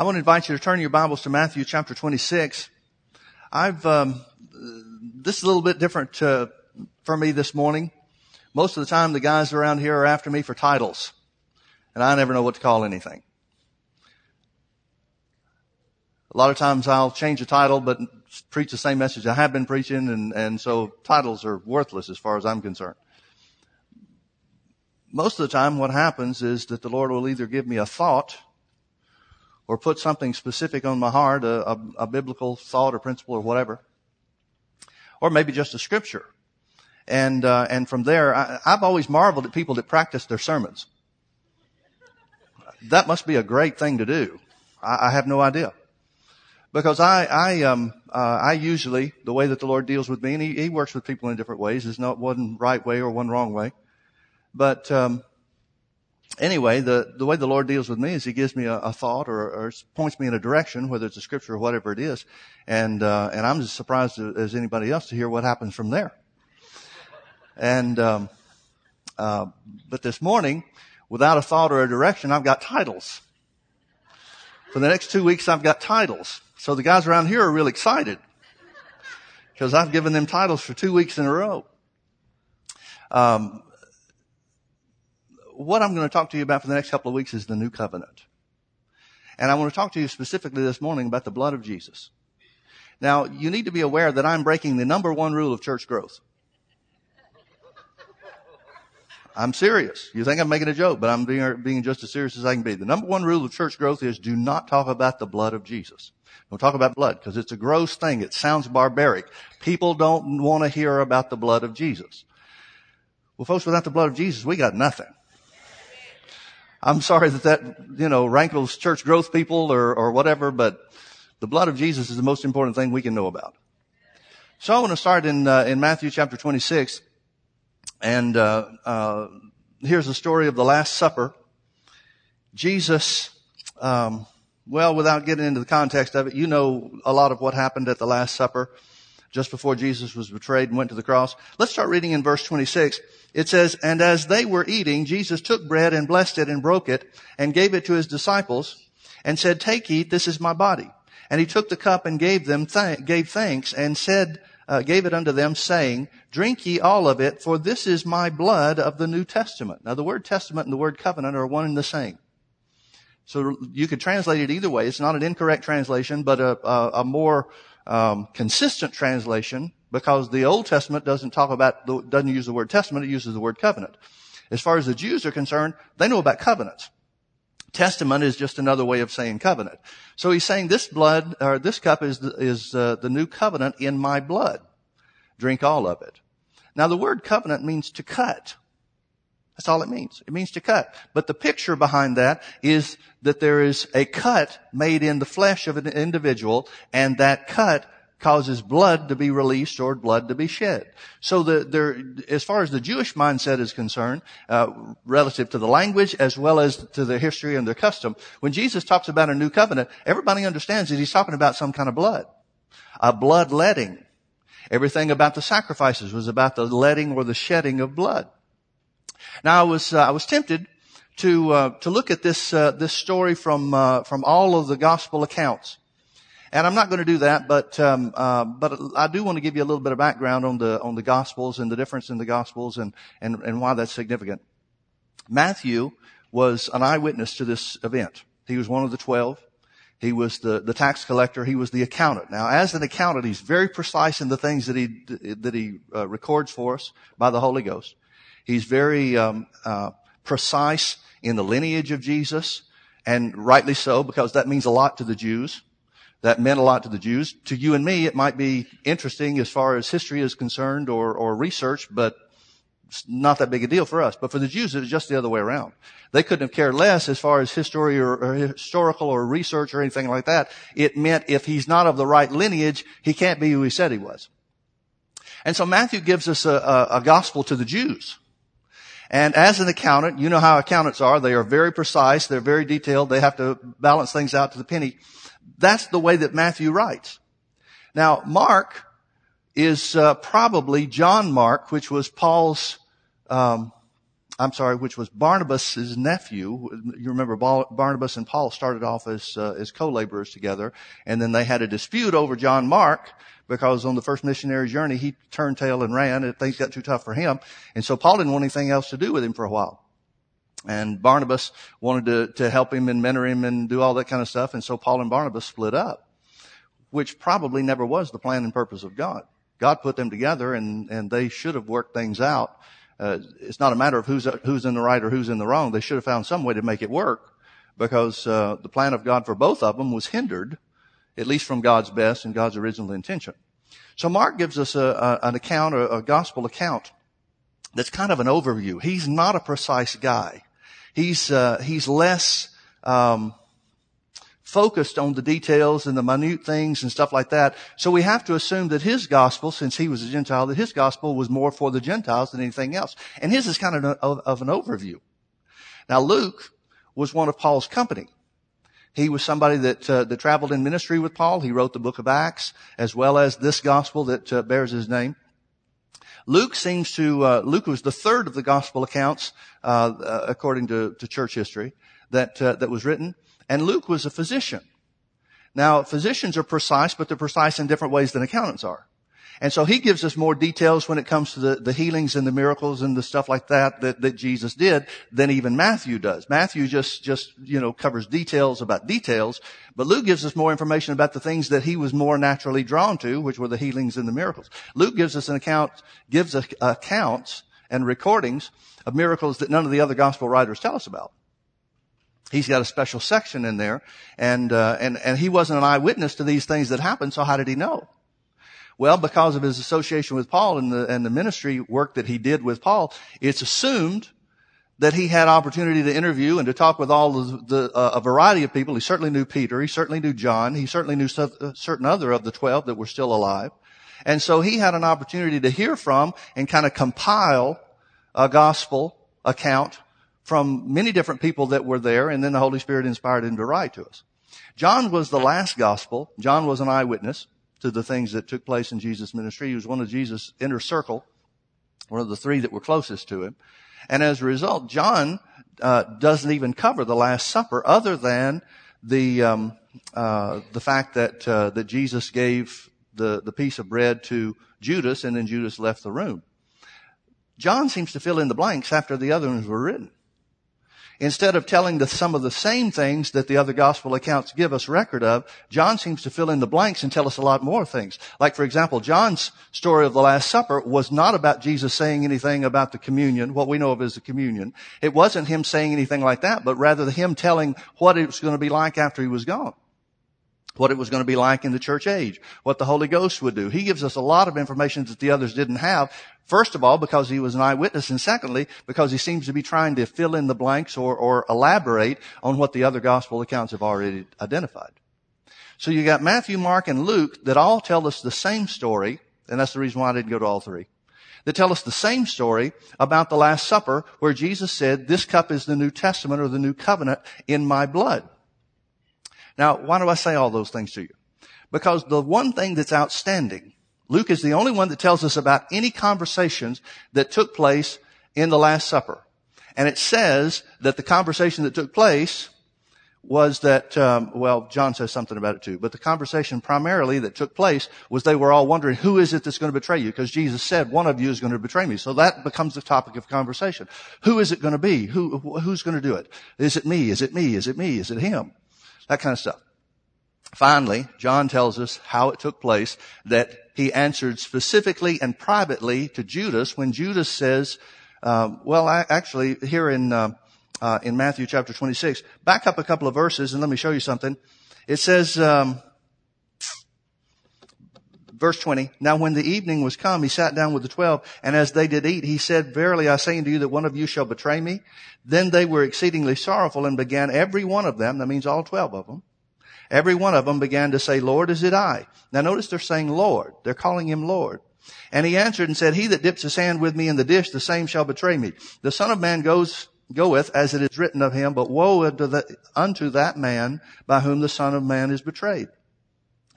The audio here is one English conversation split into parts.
I want to invite you to turn your Bibles to Matthew chapter 26. I've, um, this is a little bit different uh, for me this morning. Most of the time the guys around here are after me for titles. And I never know what to call anything. A lot of times I'll change a title, but preach the same message I have been preaching, and, and so titles are worthless as far as I'm concerned. Most of the time what happens is that the Lord will either give me a thought or put something specific on my heart, a, a, a biblical thought or principle or whatever, or maybe just a scripture. And uh, and from there, I, I've always marveled at people that practice their sermons. That must be a great thing to do. I, I have no idea because I I um uh, I usually the way that the Lord deals with me, and He, he works with people in different ways. There's not one right way or one wrong way, but um, anyway, the, the way the Lord deals with me is He gives me a, a thought or, or, points me in a direction, whether it's a scripture or whatever it is, and uh, and I'm as surprised as anybody else to hear what happens from there. And um, uh, but this morning, without a thought or a direction, I've got titles. For the next two weeks, I've got titles. So the guys around here are real excited because I've given them titles for two weeks in a row. Um, what I'm going to talk to you about for the next couple of weeks is the new covenant. And I want to talk to you specifically this morning about the blood of Jesus. Now, you need to be aware that I'm breaking the number one rule of church growth. I'm serious. You think I'm making a joke, but I'm being, being just as serious as I can be. The number one rule of church growth is do not talk about the blood of Jesus. Don't talk about blood because it's a gross thing. It sounds barbaric. People don't want to hear about the blood of Jesus. Well, folks, without the blood of Jesus, we got nothing. I'm sorry that that, you know, rankles church growth people or, or whatever, but the blood of Jesus is the most important thing we can know about. So I want to start in, uh, in Matthew chapter 26. And, uh, uh, here's the story of the Last Supper. Jesus, um, well, without getting into the context of it, you know a lot of what happened at the Last Supper just before Jesus was betrayed and went to the cross. Let's start reading in verse 26. It says, And as they were eating, Jesus took bread and blessed it and broke it and gave it to his disciples and said, Take, eat, this is my body. And he took the cup and gave them, th- gave thanks and said, uh, gave it unto them saying, Drink ye all of it, for this is my blood of the New Testament. Now the word testament and the word covenant are one and the same. So you could translate it either way. It's not an incorrect translation, but a, a, a more um, consistent translation because the Old Testament doesn't talk about, doesn't use the word testament, it uses the word covenant. As far as the Jews are concerned, they know about covenants. Testament is just another way of saying covenant. So he's saying this blood, or this cup is, the, is uh, the new covenant in my blood. Drink all of it. Now the word covenant means to cut. That's all it means. It means to cut. But the picture behind that is that there is a cut made in the flesh of an individual and that cut causes blood to be released or blood to be shed. So the, there, as far as the Jewish mindset is concerned, uh, relative to the language as well as to the history and their custom, when Jesus talks about a new covenant, everybody understands that he's talking about some kind of blood, a blood letting. Everything about the sacrifices was about the letting or the shedding of blood. Now I was uh, I was tempted to uh, to look at this uh, this story from from all of the gospel accounts, and I'm not going to do that, but um, uh, but I do want to give you a little bit of background on the on the gospels and the difference in the gospels and and and why that's significant. Matthew was an eyewitness to this event. He was one of the twelve. He was the, the tax collector. He was the accountant. Now, as an accountant, he's very precise in the things that he that he uh, records for us by the Holy Ghost. He's very um, uh, precise in the lineage of Jesus, and rightly so because that means a lot to the Jews. That meant a lot to the Jews. To you and me, it might be interesting as far as history is concerned or, or research, but it's not that big a deal for us. But for the Jews, it was just the other way around. They couldn't have cared less as far as history or, or, historical or research or anything like that. It meant if he's not of the right lineage, he can't be who he said he was. And so Matthew gives us a, a, a gospel to the Jews. And as an accountant, you know how accountants are. They are very precise. They're very detailed. They have to balance things out to the penny. That's the way that Matthew writes. Now, Mark is uh, probably John Mark, which was Paul's um, I'm sorry, which was Barnabas' nephew. You remember Barnabas and Paul started off as, uh, as co-laborers together, and then they had a dispute over John Mark, because on the first missionary journey, he turned tail and ran, and things got too tough for him. And so Paul didn't want anything else to do with him for a while. And Barnabas wanted to, to help him and mentor him and do all that kind of stuff, and so Paul and Barnabas split up, which probably never was the plan and purpose of God. God put them together, and, and they should have worked things out uh, it's not a matter of who's who's in the right or who's in the wrong. They should have found some way to make it work because uh, the plan of God for both of them was hindered, at least from God's best and God's original intention. So Mark gives us a, a, an account, a, a gospel account that's kind of an overview. He's not a precise guy. He's uh, he's less um, focused on the details and the minute things and stuff like that. So we have to assume that his gospel, since he was a Gentile, that his gospel was more for the Gentiles than anything else. And his is kind of, of, of an overview. Now Luke was one of Paul's company. He was somebody that, uh, that traveled in ministry with Paul. He wrote the book of Acts as well as this gospel that uh, bears his name. Luke seems to, uh, Luke was the third of the gospel accounts, uh, uh, according to, to church history that, uh, that was written. And Luke was a physician. Now, physicians are precise, but they're precise in different ways than accountants are. And so he gives us more details when it comes to the, the healings and the miracles and the stuff like that, that that Jesus did than even Matthew does. Matthew just just you know covers details about details, but Luke gives us more information about the things that he was more naturally drawn to, which were the healings and the miracles. Luke gives us an account, gives accounts and recordings of miracles that none of the other gospel writers tell us about. He's got a special section in there, and uh, and and he wasn't an eyewitness to these things that happened. So how did he know? Well, because of his association with Paul and the and the ministry work that he did with Paul, it's assumed that he had opportunity to interview and to talk with all the uh, a variety of people. He certainly knew Peter. He certainly knew John. He certainly knew uh, certain other of the twelve that were still alive, and so he had an opportunity to hear from and kind of compile a gospel account from many different people that were there, and then the Holy Spirit inspired him to write to us. John was the last gospel. John was an eyewitness to the things that took place in Jesus' ministry. He was one of Jesus' inner circle, one of the three that were closest to him. And as a result, John uh, doesn't even cover the Last Supper, other than the um, uh, the fact that uh, that Jesus gave the the piece of bread to Judas, and then Judas left the room. John seems to fill in the blanks after the other ones were written. Instead of telling the, some of the same things that the other gospel accounts give us record of, John seems to fill in the blanks and tell us a lot more things. Like, for example, John's story of the Last Supper was not about Jesus saying anything about the communion, what we know of as the communion. It wasn't him saying anything like that, but rather him telling what it was going to be like after he was gone what it was going to be like in the church age, what the Holy Ghost would do. He gives us a lot of information that the others didn't have First of all, because he was an eyewitness, and secondly, because he seems to be trying to fill in the blanks or, or elaborate on what the other gospel accounts have already identified. So you got Matthew, Mark, and Luke that all tell us the same story, and that's the reason why I didn't go to all three. They tell us the same story about the Last Supper where Jesus said, this cup is the New Testament or the New Covenant in my blood. Now, why do I say all those things to you? Because the one thing that's outstanding Luke is the only one that tells us about any conversations that took place in the Last Supper. And it says that the conversation that took place was that, um, well, John says something about it too, but the conversation primarily that took place was they were all wondering, who is it that's going to betray you? Because Jesus said, one of you is going to betray me. So that becomes the topic of conversation. Who is it going to be? Who, who's going to do it? Is it me? Is it me? Is it me? Is it him? That kind of stuff. Finally, John tells us how it took place that he answered specifically and privately to Judas when Judas says, um, well, I, actually, here in, uh, uh, in Matthew chapter 26, back up a couple of verses and let me show you something. It says, um, verse 20, now when the evening was come, he sat down with the twelve, and as they did eat, he said, Verily I say unto you that one of you shall betray me. Then they were exceedingly sorrowful and began every one of them, that means all twelve of them, Every one of them began to say, Lord, is it I? Now notice they're saying Lord. They're calling him Lord. And he answered and said, He that dips his hand with me in the dish, the same shall betray me. The Son of Man goes, goeth as it is written of him, but woe unto, the, unto that man by whom the Son of Man is betrayed.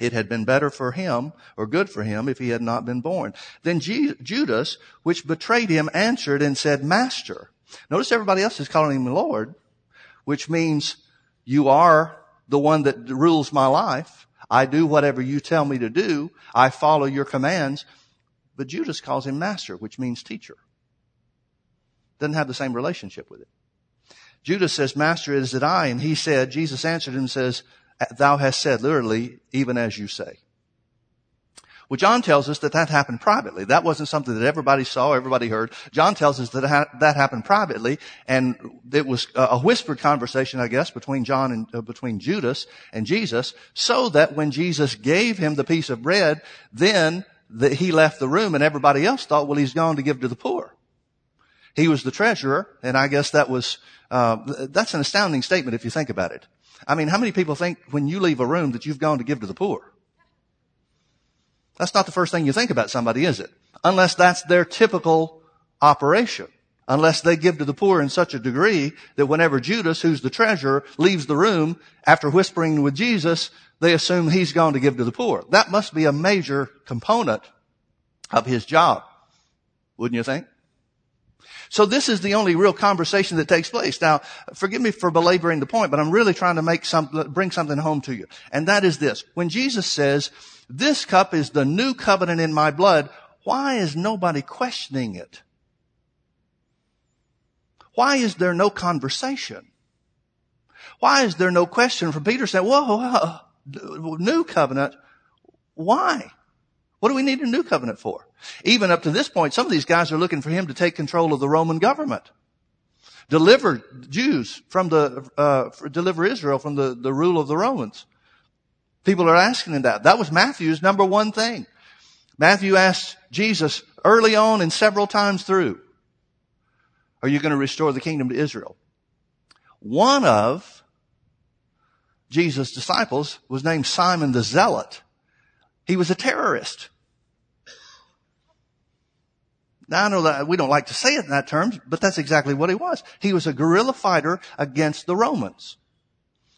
It had been better for him, or good for him, if he had not been born. Then Judas, which betrayed him, answered and said, Master, Notice everybody else is calling him Lord, which means you are the one that rules my life. I do whatever you tell me to do. I follow your commands. But Judas calls him master, which means teacher. Doesn't have the same relationship with it. Judas says, Master, is it I? And he said, Jesus answered him and says, Thou hast said, literally, even as you say. Well, John tells us that that happened privately. That wasn't something that everybody saw, everybody heard. John tells us that that happened privately, and it was a whispered conversation, I guess, between John and uh, between Judas and Jesus, so that when Jesus gave him the piece of bread, then the, he left the room, and everybody else thought, well, he's gone to give to the poor. He was the treasurer, and I guess that was uh, that's an astounding statement if you think about it. I mean, how many people think when you leave a room that you've gone to give to the poor? That's not the first thing you think about somebody, is it? Unless that's their typical operation. Unless they give to the poor in such a degree that whenever Judas, who's the treasurer, leaves the room after whispering with Jesus, they assume he's gone to give to the poor. That must be a major component of his job. Wouldn't you think? So this is the only real conversation that takes place. Now, forgive me for belaboring the point, but I'm really trying to make some, bring something home to you. And that is this. When Jesus says, this cup is the new covenant in my blood. Why is nobody questioning it? Why is there no conversation? Why is there no question from Peter saying, whoa, whoa new covenant? Why? What do we need a new covenant for? Even up to this point, some of these guys are looking for him to take control of the Roman government. Deliver Jews from the, uh, deliver Israel from the, the rule of the Romans. People are asking him that. That was Matthew's number one thing. Matthew asked Jesus early on and several times through, are you going to restore the kingdom to Israel? One of Jesus' disciples was named Simon the Zealot. He was a terrorist. Now I know that we don't like to say it in that terms, but that's exactly what he was. He was a guerrilla fighter against the Romans.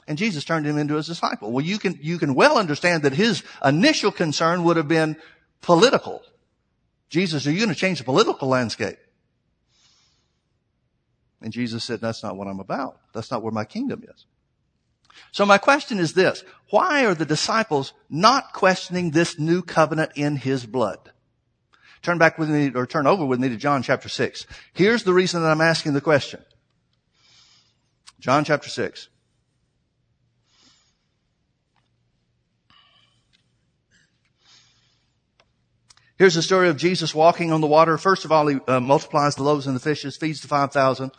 And Jesus turned him into his disciple. Well, you can, you can well understand that his initial concern would have been political. Jesus, are you going to change the political landscape? And Jesus said, that's not what I'm about. That's not where my kingdom is. So my question is this. Why are the disciples not questioning this new covenant in his blood? Turn back with me, or turn over with me to John chapter 6. Here's the reason that I'm asking the question. John chapter 6. Here's the story of Jesus walking on the water. First of all, he uh, multiplies the loaves and the fishes, feeds the 5,000.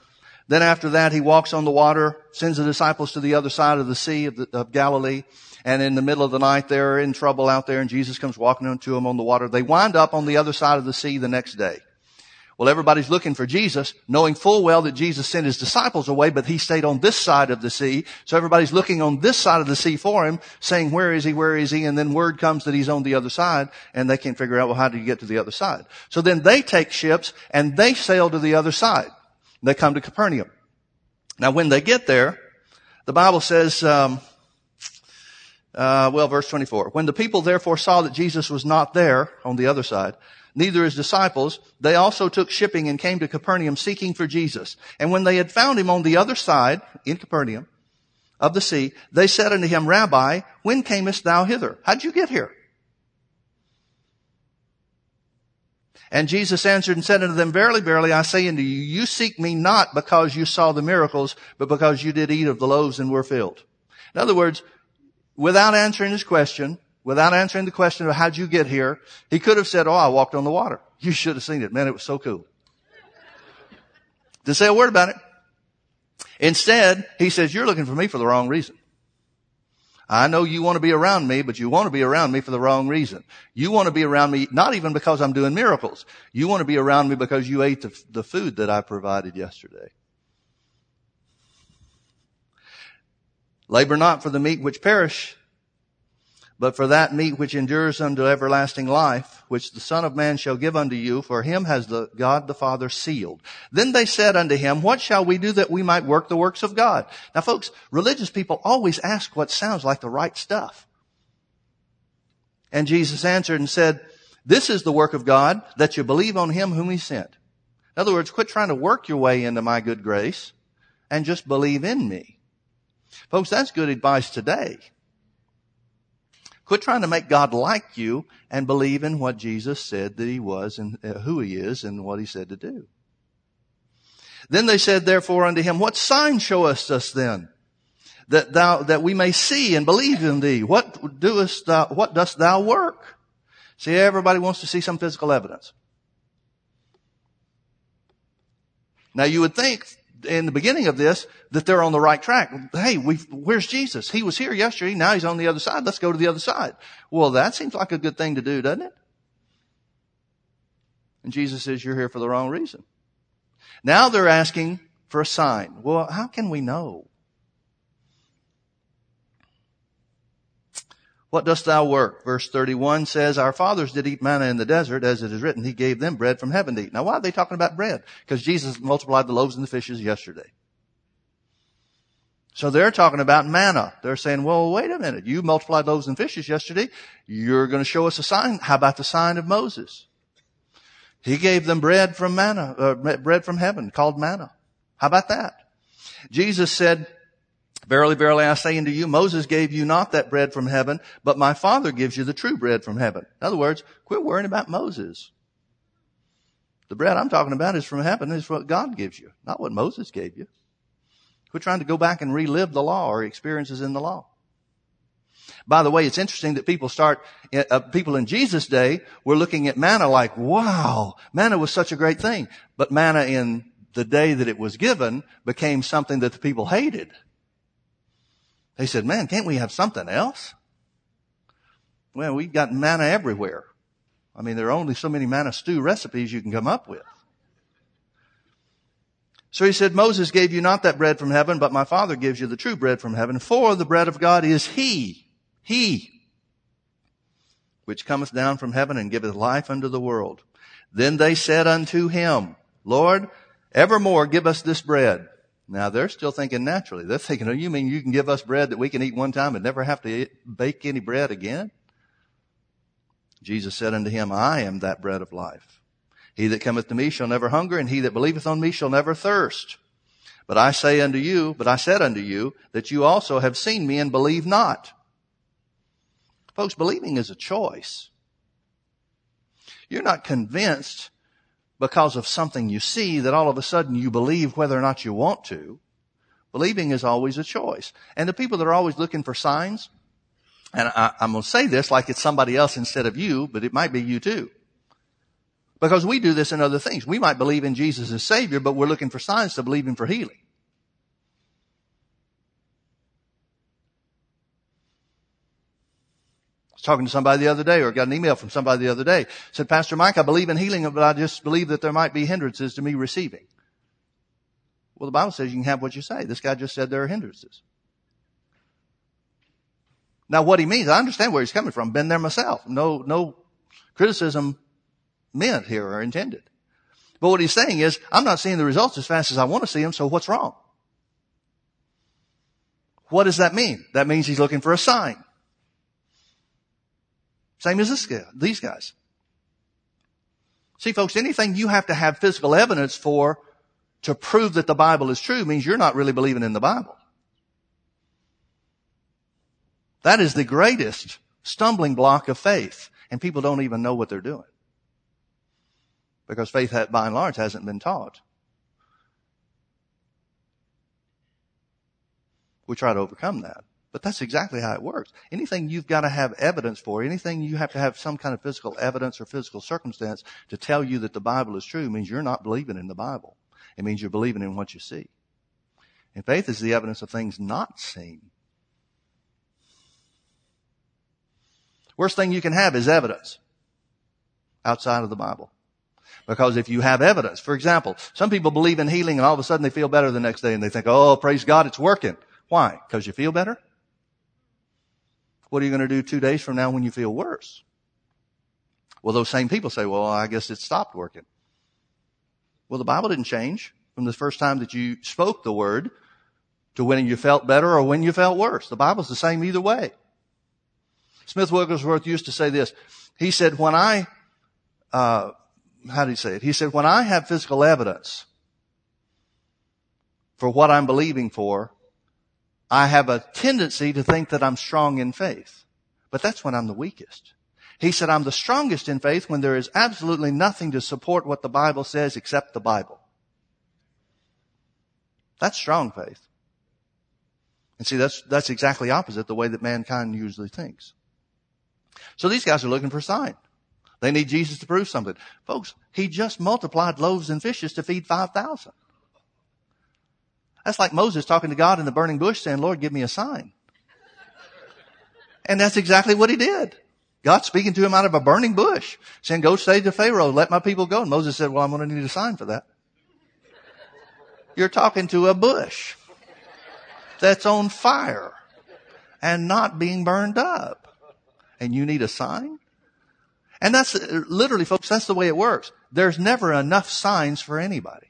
Then after that, he walks on the water, sends the disciples to the other side of the sea of, the, of Galilee. And in the middle of the night, they're in trouble out there and Jesus comes walking onto them on the water. They wind up on the other side of the sea the next day. Well, everybody's looking for Jesus, knowing full well that Jesus sent his disciples away, but he stayed on this side of the sea. So everybody's looking on this side of the sea for him, saying, where is he? Where is he? And then word comes that he's on the other side, and they can't figure out, well, how did he get to the other side? So then they take ships, and they sail to the other side. They come to Capernaum. Now when they get there, the Bible says, um, uh, well, verse 24. When the people therefore saw that Jesus was not there on the other side, neither his disciples, they also took shipping and came to Capernaum seeking for Jesus. And when they had found him on the other side, in Capernaum, of the sea, they said unto him, Rabbi, when camest thou hither? How'd you get here? And Jesus answered and said unto them, Verily, verily, I say unto you, you seek me not because you saw the miracles, but because you did eat of the loaves and were filled. In other words, without answering his question, without answering the question of how'd you get here, he could have said, oh, I walked on the water. You should have seen it. Man, it was so cool. Didn't say a word about it. Instead, he says, you're looking for me for the wrong reason. I know you want to be around me, but you want to be around me for the wrong reason. You want to be around me not even because I'm doing miracles. You want to be around me because you ate the, the food that I provided yesterday. Labor not for the meat which perish, but for that meat which endures unto everlasting life, which the Son of Man shall give unto you, for him has the God the Father sealed. Then they said unto him, what shall we do that we might work the works of God? Now folks, religious people always ask what sounds like the right stuff. And Jesus answered and said, this is the work of God, that you believe on him whom he sent. In other words, quit trying to work your way into my good grace and just believe in me. Folks, that's good advice today. Quit trying to make God like you and believe in what Jesus said that he was and uh, who he is and what he said to do. Then they said therefore unto him, what sign showest us then? That thou, that we may see and believe in thee. What doest thou, what dost thou work? See, everybody wants to see some physical evidence. Now you would think in the beginning of this that they're on the right track. Hey, where's Jesus? He was here yesterday. Now he's on the other side. Let's go to the other side. Well, that seems like a good thing to do, doesn't it? And Jesus says, you're here for the wrong reason. Now they're asking for a sign. Well, how can we know? What dost thou work? Verse 31 says, Our fathers did eat manna in the desert, as it is written, He gave them bread from heaven to eat. Now why are they talking about bread? Because Jesus multiplied the loaves and the fishes yesterday. So they're talking about manna. They're saying, well, wait a minute. You multiplied loaves and fishes yesterday. You're going to show us a sign. How about the sign of Moses? He gave them bread from manna, uh, bread from heaven called manna. How about that? Jesus said, Verily, verily, I say unto you, Moses gave you not that bread from heaven, but my Father gives you the true bread from heaven. In other words, quit worrying about Moses. The bread I'm talking about is from heaven, is what God gives you, not what Moses gave you. Quit trying to go back and relive the law or experiences in the law. By the way, it's interesting that people start, uh, people in Jesus' day were looking at manna like, wow, manna was such a great thing. But manna in the day that it was given became something that the people hated. They said, man, can't we have something else? Well, we've got manna everywhere. I mean, there are only so many manna stew recipes you can come up with. So he said, Moses gave you not that bread from heaven, but my father gives you the true bread from heaven. For the bread of God is he, he, which cometh down from heaven and giveth life unto the world. Then they said unto him, Lord, evermore give us this bread. Now they're still thinking naturally. They're thinking, oh, you mean you can give us bread that we can eat one time and never have to bake any bread again? Jesus said unto him, I am that bread of life. He that cometh to me shall never hunger, and he that believeth on me shall never thirst. But I say unto you, but I said unto you, that you also have seen me and believe not. Folks, believing is a choice. You're not convinced because of something you see that all of a sudden you believe whether or not you want to. Believing is always a choice. And the people that are always looking for signs, and I, am going to say this like it's somebody else instead of you, but it might be you too. Because we do this in other things. We might believe in Jesus as Savior, but we're looking for signs to believe Him for healing. Talking to somebody the other day or got an email from somebody the other day. Said, Pastor Mike, I believe in healing, but I just believe that there might be hindrances to me receiving. Well, the Bible says you can have what you say. This guy just said there are hindrances. Now what he means, I understand where he's coming from. Been there myself. No, no criticism meant here or intended. But what he's saying is, I'm not seeing the results as fast as I want to see them, so what's wrong? What does that mean? That means he's looking for a sign. Same as this guy, these guys. See folks, anything you have to have physical evidence for to prove that the Bible is true means you're not really believing in the Bible. That is the greatest stumbling block of faith. And people don't even know what they're doing. Because faith, by and large, hasn't been taught. We try to overcome that. But that's exactly how it works. Anything you've got to have evidence for, anything you have to have some kind of physical evidence or physical circumstance to tell you that the Bible is true means you're not believing in the Bible. It means you're believing in what you see. And faith is the evidence of things not seen. Worst thing you can have is evidence outside of the Bible. Because if you have evidence, for example, some people believe in healing and all of a sudden they feel better the next day and they think, oh, praise God, it's working. Why? Because you feel better? What are you going to do two days from now when you feel worse? Well, those same people say, well, I guess it stopped working. Well, the Bible didn't change from the first time that you spoke the word to when you felt better or when you felt worse. The Bible's the same either way. Smith Wigglesworth used to say this. He said, when I, uh, how did he say it? He said, when I have physical evidence for what I'm believing for, I have a tendency to think that I'm strong in faith. But that's when I'm the weakest. He said, I'm the strongest in faith when there is absolutely nothing to support what the Bible says except the Bible. That's strong faith. And see, that's, that's exactly opposite the way that mankind usually thinks. So these guys are looking for a sign. They need Jesus to prove something. Folks, he just multiplied loaves and fishes to feed 5,000. That's like Moses talking to God in the burning bush saying, Lord, give me a sign. And that's exactly what he did. God speaking to him out of a burning bush, saying, go say to Pharaoh, let my people go. And Moses said, well, I'm going to need a sign for that. You're talking to a bush that's on fire and not being burned up. And you need a sign? And that's literally, folks, that's the way it works. There's never enough signs for anybody.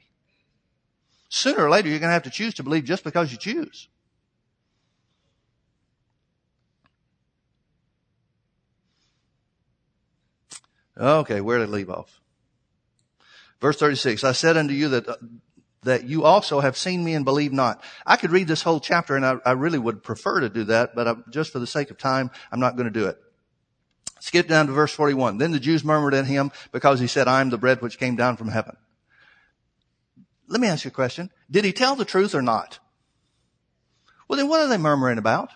Sooner or later, you're going to have to choose to believe just because you choose. Okay, where did I leave off? Verse 36, I said unto you that, uh, that you also have seen me and believe not. I could read this whole chapter and I, I really would prefer to do that, but I, just for the sake of time, I'm not going to do it. Skip down to verse 41. Then the Jews murmured at him because he said, I am the bread which came down from heaven. Let me ask you a question. Did he tell the truth or not? Well, then what are they murmuring about?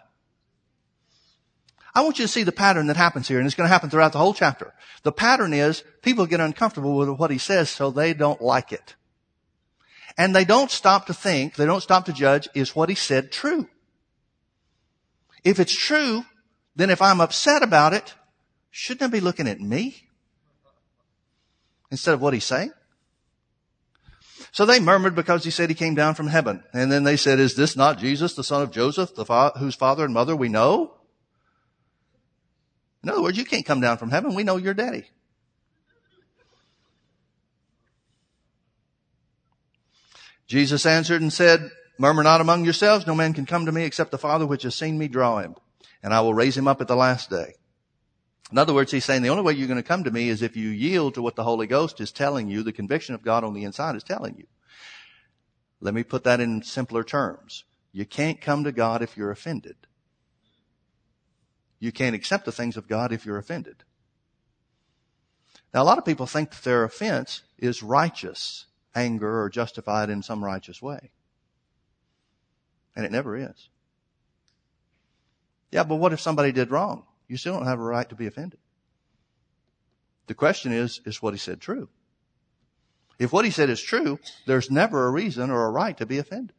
I want you to see the pattern that happens here, and it's going to happen throughout the whole chapter. The pattern is people get uncomfortable with what he says, so they don't like it. And they don't stop to think, they don't stop to judge, is what he said true? If it's true, then if I'm upset about it, shouldn't I be looking at me? Instead of what he's saying? So they murmured because he said he came down from heaven. And then they said, is this not Jesus, the son of Joseph, fa- whose father and mother we know? In other words, you can't come down from heaven. We know your daddy. Jesus answered and said, Murmur not among yourselves. No man can come to me except the Father which has seen me draw him. And I will raise him up at the last day. In other words, he's saying the only way you're going to come to me is if you yield to what the Holy Ghost is telling you, the conviction of God on the inside is telling you. Let me put that in simpler terms. You can't come to God if you're offended. You can't accept the things of God if you're offended. Now, a lot of people think that their offense is righteous anger or justified in some righteous way. And it never is. Yeah, but what if somebody did wrong? You still don't have a right to be offended. The question is, is what he said true? If what he said is true, there's never a reason or a right to be offended.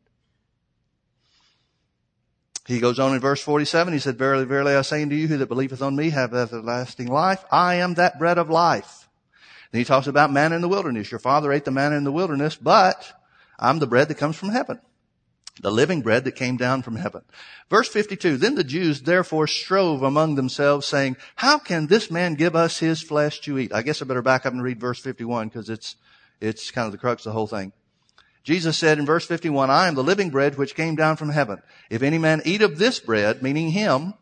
He goes on in verse 47, he said, Verily, verily, I say unto you, who that believeth on me have everlasting life. I am that bread of life. Then he talks about man in the wilderness. Your father ate the man in the wilderness, but I'm the bread that comes from heaven. The living bread that came down from heaven. Verse 52, Then the Jews therefore strove among themselves saying, How can this man give us his flesh to eat? I guess I better back up and read verse 51 because it's, it's kind of the crux of the whole thing. Jesus said in verse 51, I am the living bread which came down from heaven. If any man eat of this bread, meaning him,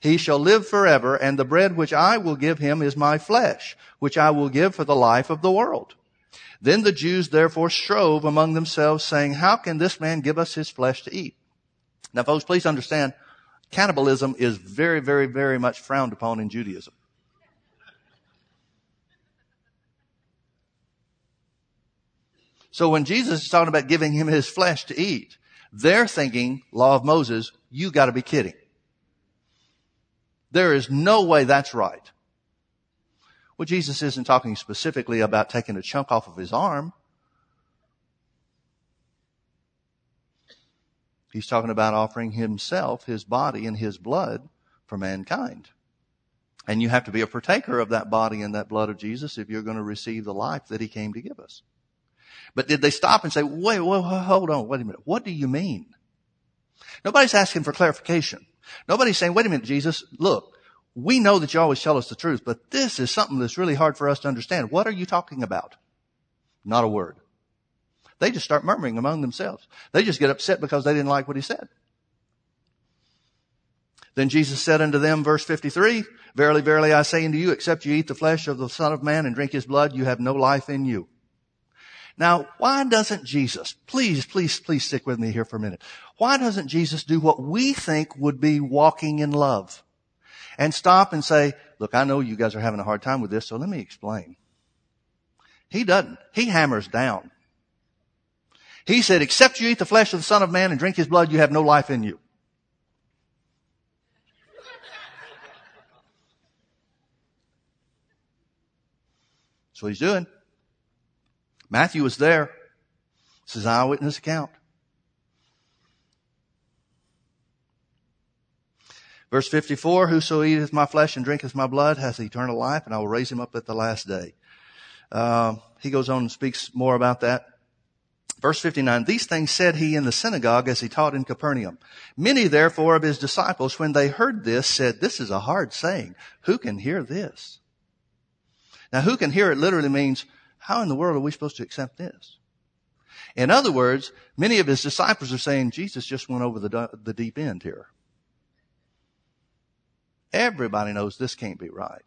he shall live forever, and the bread which I will give him is my flesh, which I will give for the life of the world. Then the Jews therefore strove among themselves, saying, How can this man give us his flesh to eat? Now folks, please understand, cannibalism is very, very, very much frowned upon in Judaism. So when Jesus is talking about giving him his flesh to eat, they're thinking, law of Moses, you gotta be kidding. There is no way that's right. Well, Jesus isn't talking specifically about taking a chunk off of his arm. He's talking about offering himself, his body, and his blood for mankind. And you have to be a partaker of that body and that blood of Jesus if you're going to receive the life that he came to give us. But did they stop and say, wait, wait, hold on, wait a minute. What do you mean? Nobody's asking for clarification. Nobody's saying, wait a minute, Jesus, look, we know that you always tell us the truth, but this is something that's really hard for us to understand. What are you talking about? Not a word. They just start murmuring among themselves. They just get upset because they didn't like what he said. Then Jesus said unto them, verse 53, Verily, verily, I say unto you, except you eat the flesh of the Son of Man and drink his blood, you have no life in you. Now, why doesn't Jesus, please, please, please stick with me here for a minute. Why doesn't Jesus do what we think would be walking in love? And stop and say, look, I know you guys are having a hard time with this, so let me explain. He doesn't. He hammers down. He said, except you eat the flesh of the Son of Man and drink his blood, you have no life in you. That's what he's doing. Matthew was there. This is eyewitness account. Verse 54, whoso eateth my flesh and drinketh my blood hath eternal life, and I will raise him up at the last day. Uh, he goes on and speaks more about that. Verse 59, these things said he in the synagogue as he taught in Capernaum. Many therefore of his disciples, when they heard this, said, this is a hard saying. Who can hear this? Now, who can hear it literally means, how in the world are we supposed to accept this? In other words, many of his disciples are saying, Jesus just went over the, the deep end here. Everybody knows this can't be right.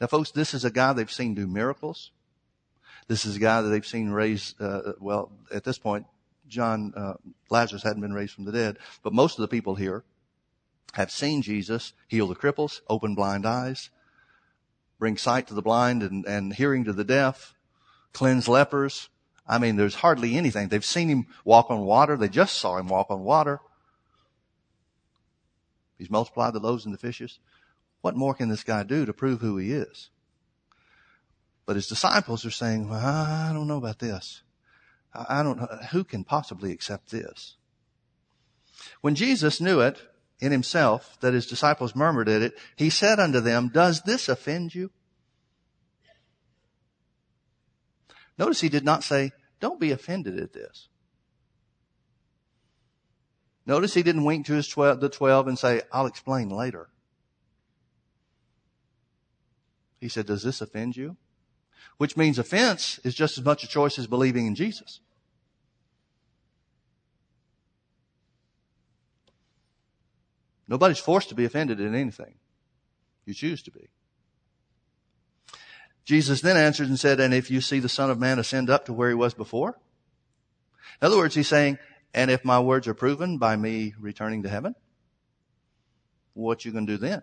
Now, folks, this is a guy they've seen do miracles. This is a guy that they've seen raise, uh, well, at this point, John, uh, Lazarus hadn't been raised from the dead, but most of the people here have seen Jesus heal the cripples, open blind eyes, bring sight to the blind and, and hearing to the deaf, cleanse lepers. I mean, there's hardly anything. They've seen him walk on water. They just saw him walk on water. He's multiplied the loaves and the fishes. What more can this guy do to prove who he is? But his disciples are saying, I don't know about this. I don't know. Who can possibly accept this? When Jesus knew it, in himself that his disciples murmured at it, he said unto them, Does this offend you? Notice he did not say, Don't be offended at this. Notice he didn't wink to his twelve, the twelve and say, I'll explain later. He said, Does this offend you? Which means offense is just as much a choice as believing in Jesus. Nobody's forced to be offended in anything. You choose to be. Jesus then answered and said, and if you see the Son of Man ascend up to where he was before? In other words, he's saying, and if my words are proven by me returning to heaven, what you gonna do then?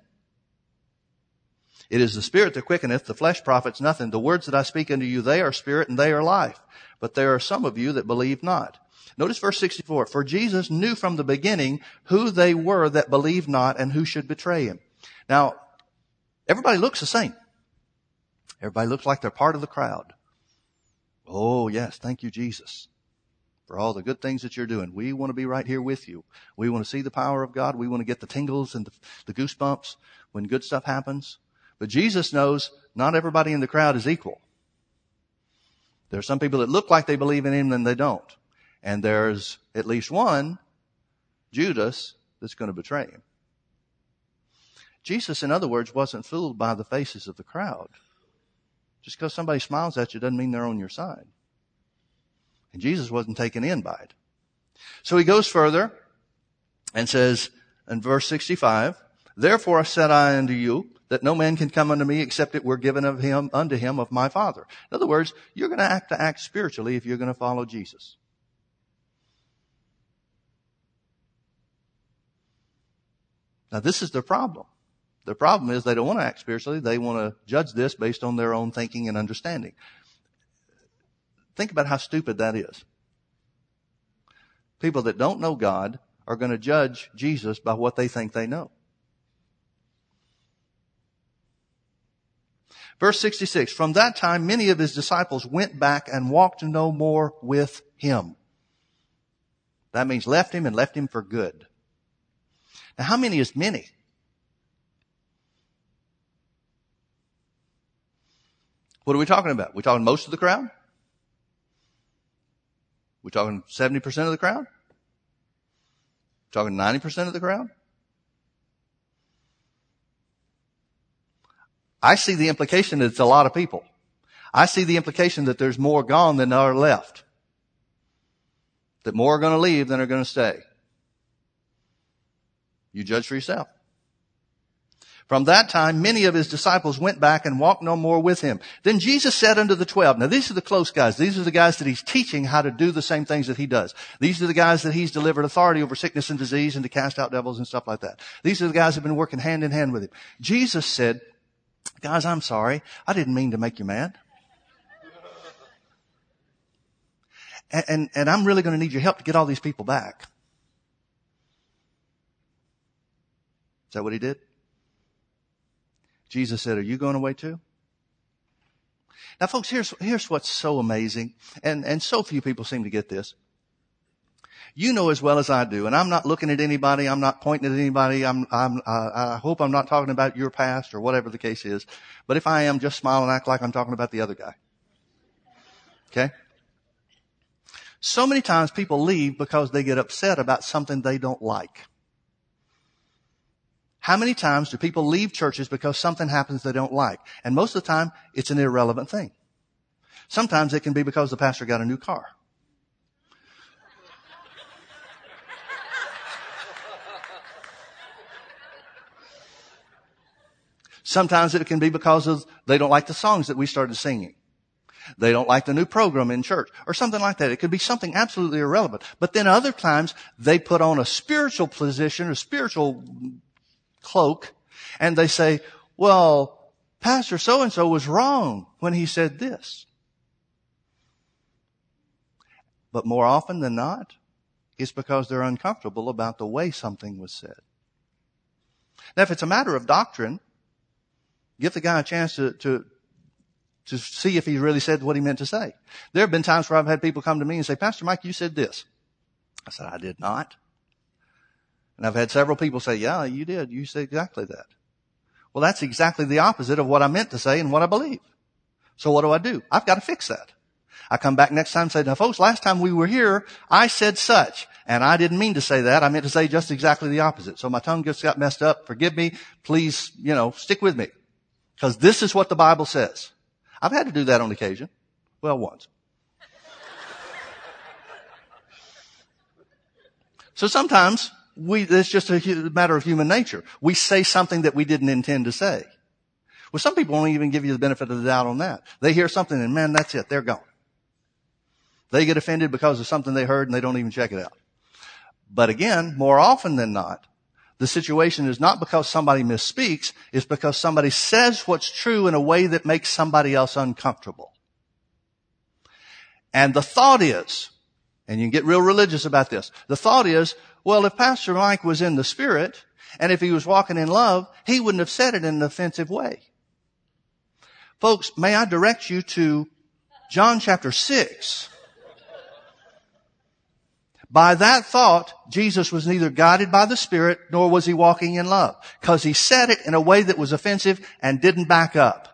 It is the spirit that quickeneth, the flesh profits nothing. The words that I speak unto you, they are spirit and they are life. But there are some of you that believe not. Notice verse 64. For Jesus knew from the beginning who they were that believed not and who should betray him. Now, everybody looks the same. Everybody looks like they're part of the crowd. Oh yes, thank you Jesus for all the good things that you're doing. We want to be right here with you. We want to see the power of God. We want to get the tingles and the, the goosebumps when good stuff happens. But Jesus knows not everybody in the crowd is equal. There are some people that look like they believe in him and they don't. And there's at least one, Judas, that's going to betray him. Jesus, in other words, wasn't fooled by the faces of the crowd. Just because somebody smiles at you doesn't mean they're on your side. And Jesus wasn't taken in by it. So he goes further and says in verse 65, Therefore said I unto you, that no man can come unto me except it were given of him unto him of my Father. In other words, you're going to act to act spiritually if you're going to follow Jesus. Now this is their problem. The problem is they don't want to act spiritually. They want to judge this based on their own thinking and understanding. Think about how stupid that is. People that don't know God are going to judge Jesus by what they think they know. Verse 66, from that time many of his disciples went back and walked no more with him. That means left him and left him for good. Now, how many is many? What are we talking about? We talking most of the crowd? We talking 70% of the crowd? Talking 90% of the crowd? I see the implication that it's a lot of people. I see the implication that there's more gone than are left. That more are going to leave than are going to stay. You judge for yourself. From that time, many of his disciples went back and walked no more with him. Then Jesus said unto the twelve, now these are the close guys. These are the guys that he's teaching how to do the same things that he does. These are the guys that he's delivered authority over sickness and disease and to cast out devils and stuff like that. These are the guys that have been working hand in hand with him. Jesus said, guys, I'm sorry. I didn't mean to make you mad. And, and, and I'm really going to need your help to get all these people back. Is that what he did? Jesus said, are you going away too? Now folks, here's, here's what's so amazing, and, and so few people seem to get this. You know as well as I do, and I'm not looking at anybody, I'm not pointing at anybody, I'm, I'm, uh, I hope I'm not talking about your past or whatever the case is, but if I am, just smile and act like I'm talking about the other guy. Okay? So many times people leave because they get upset about something they don't like. How many times do people leave churches because something happens they don't like? And most of the time, it's an irrelevant thing. Sometimes it can be because the pastor got a new car. Sometimes it can be because of they don't like the songs that we started singing. They don't like the new program in church or something like that. It could be something absolutely irrelevant. But then other times they put on a spiritual position, a spiritual cloak and they say, well, Pastor so and so was wrong when he said this. But more often than not, it's because they're uncomfortable about the way something was said. Now, if it's a matter of doctrine, give the guy a chance to, to, to see if he really said what he meant to say. There have been times where I've had people come to me and say, Pastor Mike, you said this. I said, I did not. And I've had several people say, yeah, you did. You said exactly that. Well, that's exactly the opposite of what I meant to say and what I believe. So what do I do? I've got to fix that. I come back next time and say, now folks, last time we were here, I said such. And I didn't mean to say that. I meant to say just exactly the opposite. So my tongue just got messed up. Forgive me. Please, you know, stick with me. Because this is what the Bible says. I've had to do that on occasion. Well, once. so sometimes we, it's just a matter of human nature. We say something that we didn't intend to say. Well, some people won't even give you the benefit of the doubt on that. They hear something and man, that's it. They're gone. They get offended because of something they heard and they don't even check it out. But again, more often than not, the situation is not because somebody misspeaks, it's because somebody says what's true in a way that makes somebody else uncomfortable. And the thought is, and you can get real religious about this, the thought is, well, if Pastor Mike was in the Spirit, and if he was walking in love, he wouldn't have said it in an offensive way. Folks, may I direct you to John chapter 6. By that thought, Jesus was neither guided by the Spirit nor was he walking in love. Cause he said it in a way that was offensive and didn't back up.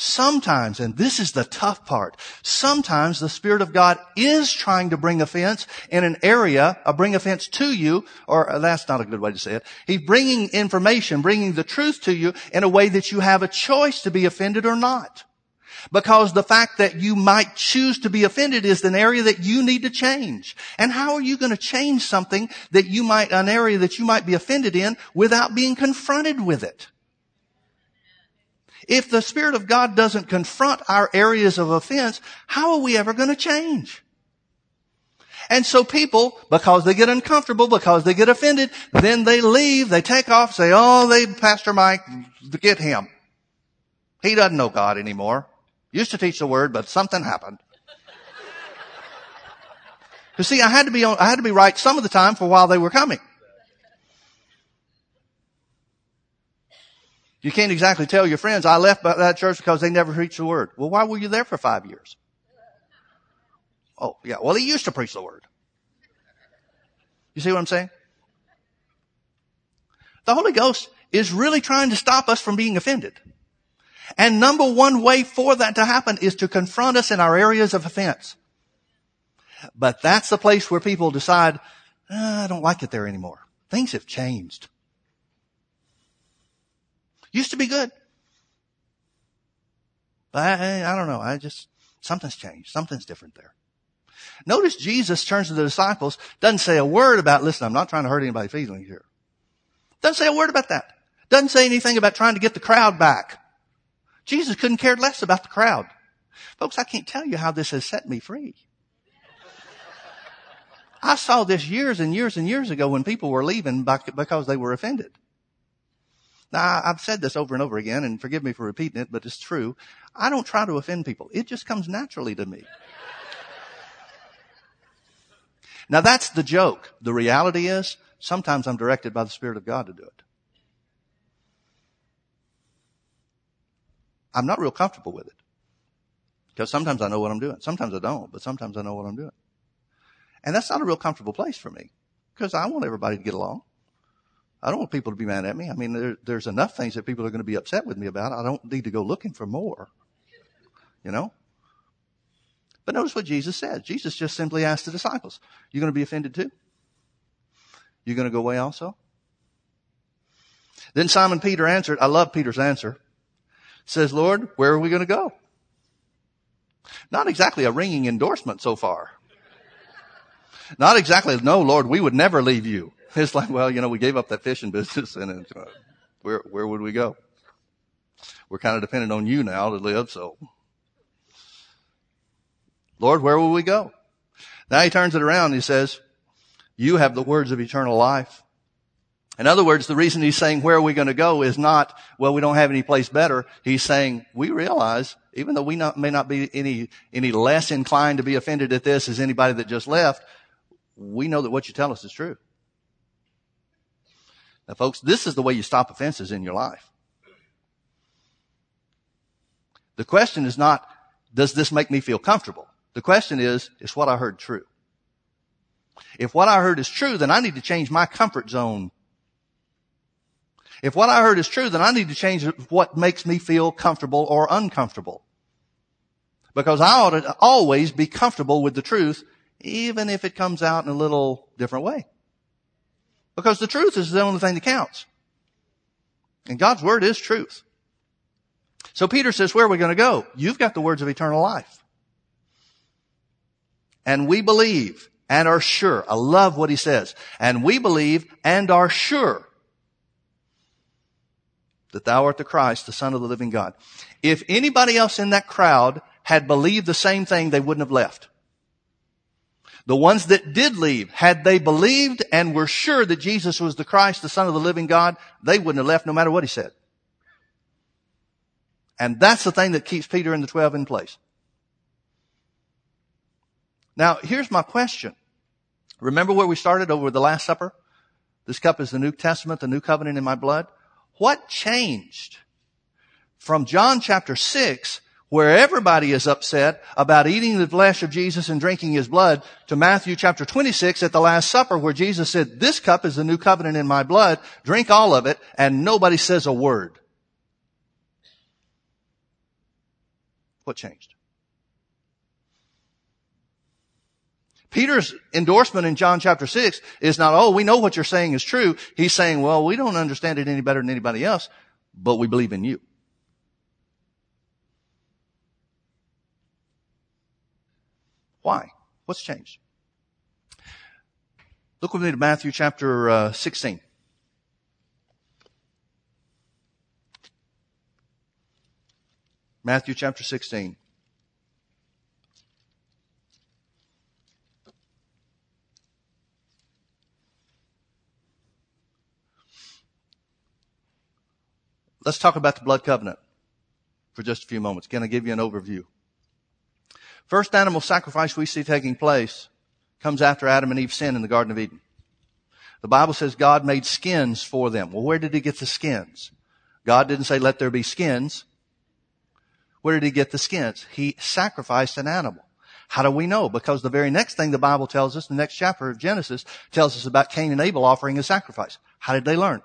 Sometimes, and this is the tough part, sometimes the Spirit of God is trying to bring offense in an area, or bring offense to you, or uh, that's not a good way to say it. He's bringing information, bringing the truth to you in a way that you have a choice to be offended or not. Because the fact that you might choose to be offended is an area that you need to change. And how are you going to change something that you might, an area that you might be offended in without being confronted with it? If the Spirit of God doesn't confront our areas of offense, how are we ever going to change? And so people, because they get uncomfortable, because they get offended, then they leave, they take off, say, oh, they, Pastor Mike, get him. He doesn't know God anymore. Used to teach the word, but something happened. You see, I had to be on, I had to be right some of the time for while they were coming. You can't exactly tell your friends, I left that church because they never preached the word. Well, why were you there for five years? Oh, yeah. Well, he used to preach the word. You see what I'm saying? The Holy Ghost is really trying to stop us from being offended. And number one way for that to happen is to confront us in our areas of offense. But that's the place where people decide, oh, I don't like it there anymore. Things have changed. Used to be good. But I, I don't know. I just, something's changed. Something's different there. Notice Jesus turns to the disciples, doesn't say a word about, listen, I'm not trying to hurt anybody's feelings here. Doesn't say a word about that. Doesn't say anything about trying to get the crowd back. Jesus couldn't care less about the crowd. Folks, I can't tell you how this has set me free. I saw this years and years and years ago when people were leaving because they were offended. Now, I've said this over and over again, and forgive me for repeating it, but it's true. I don't try to offend people. It just comes naturally to me. now, that's the joke. The reality is, sometimes I'm directed by the Spirit of God to do it. I'm not real comfortable with it. Because sometimes I know what I'm doing. Sometimes I don't, but sometimes I know what I'm doing. And that's not a real comfortable place for me because I want everybody to get along. I don't want people to be mad at me. I mean, there, there's enough things that people are going to be upset with me about. I don't need to go looking for more. You know? But notice what Jesus said. Jesus just simply asked the disciples, you going to be offended too? You going to go away also? Then Simon Peter answered, I love Peter's answer, says, Lord, where are we going to go? Not exactly a ringing endorsement so far. Not exactly, no, Lord, we would never leave you. It's like, well, you know, we gave up that fishing business and uh, where, where would we go? We're kind of dependent on you now to live, so. Lord, where will we go? Now he turns it around he says, you have the words of eternal life. In other words, the reason he's saying where are we going to go is not, well, we don't have any place better. He's saying we realize, even though we not, may not be any, any less inclined to be offended at this as anybody that just left, we know that what you tell us is true. Now folks, this is the way you stop offenses in your life. The question is not, does this make me feel comfortable? The question is, is what I heard true? If what I heard is true, then I need to change my comfort zone. If what I heard is true, then I need to change what makes me feel comfortable or uncomfortable. Because I ought to always be comfortable with the truth even if it comes out in a little different way. Because the truth is the only thing that counts. And God's word is truth. So Peter says, where are we going to go? You've got the words of eternal life. And we believe and are sure. I love what he says. And we believe and are sure that thou art the Christ, the Son of the living God. If anybody else in that crowd had believed the same thing, they wouldn't have left. The ones that did leave, had they believed and were sure that Jesus was the Christ, the Son of the living God, they wouldn't have left no matter what he said. And that's the thing that keeps Peter and the twelve in place. Now, here's my question. Remember where we started over the Last Supper? This cup is the New Testament, the new covenant in my blood. What changed from John chapter 6 where everybody is upset about eating the flesh of Jesus and drinking his blood to Matthew chapter 26 at the Last Supper where Jesus said, this cup is the new covenant in my blood, drink all of it, and nobody says a word. What changed? Peter's endorsement in John chapter 6 is not, oh, we know what you're saying is true. He's saying, well, we don't understand it any better than anybody else, but we believe in you. Why? What's changed? Look with me to Matthew chapter uh, 16. Matthew chapter 16. Let's talk about the blood covenant for just a few moments. Can I give you an overview? First animal sacrifice we see taking place comes after Adam and Eve sin in the Garden of Eden. The Bible says God made skins for them. Well, where did he get the skins? God didn't say let there be skins. Where did he get the skins? He sacrificed an animal. How do we know? Because the very next thing the Bible tells us, the next chapter of Genesis tells us about Cain and Abel offering a sacrifice. How did they learn?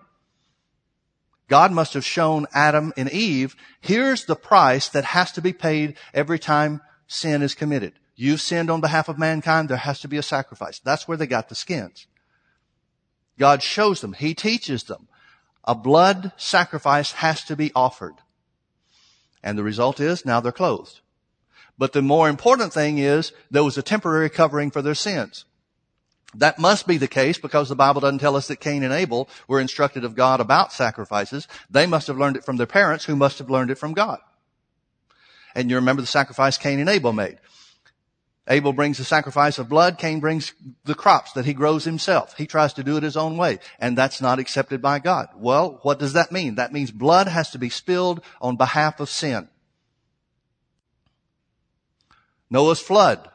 God must have shown Adam and Eve, here's the price that has to be paid every time sin is committed. You've sinned on behalf of mankind. There has to be a sacrifice. That's where they got the skins. God shows them. He teaches them. A blood sacrifice has to be offered. And the result is now they're clothed. But the more important thing is there was a temporary covering for their sins. That must be the case because the Bible doesn't tell us that Cain and Abel were instructed of God about sacrifices. They must have learned it from their parents who must have learned it from God. And you remember the sacrifice Cain and Abel made. Abel brings the sacrifice of blood. Cain brings the crops that he grows himself. He tries to do it his own way. And that's not accepted by God. Well, what does that mean? That means blood has to be spilled on behalf of sin. Noah's flood,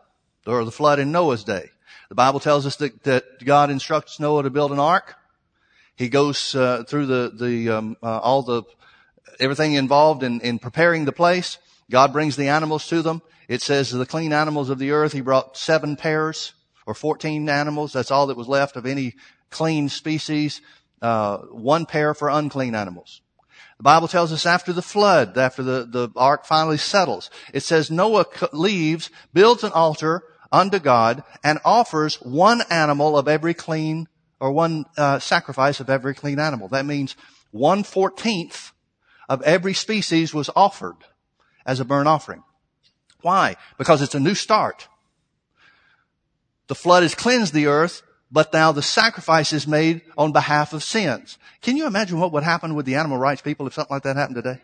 or the flood in Noah's day. The Bible tells us that, that God instructs Noah to build an ark. He goes uh, through the the um, uh, all the everything involved in, in preparing the place. God brings the animals to them. It says the clean animals of the earth. He brought seven pairs or fourteen animals. That's all that was left of any clean species. Uh, one pair for unclean animals. The Bible tells us after the flood, after the, the ark finally settles, it says Noah leaves, builds an altar unto God, and offers one animal of every clean, or one uh, sacrifice of every clean animal. That means one fourteenth of every species was offered as a burnt offering. Why? Because it's a new start. The flood has cleansed the earth but now the sacrifice is made on behalf of sins. Can you imagine what would happen with the animal rights people if something like that happened today?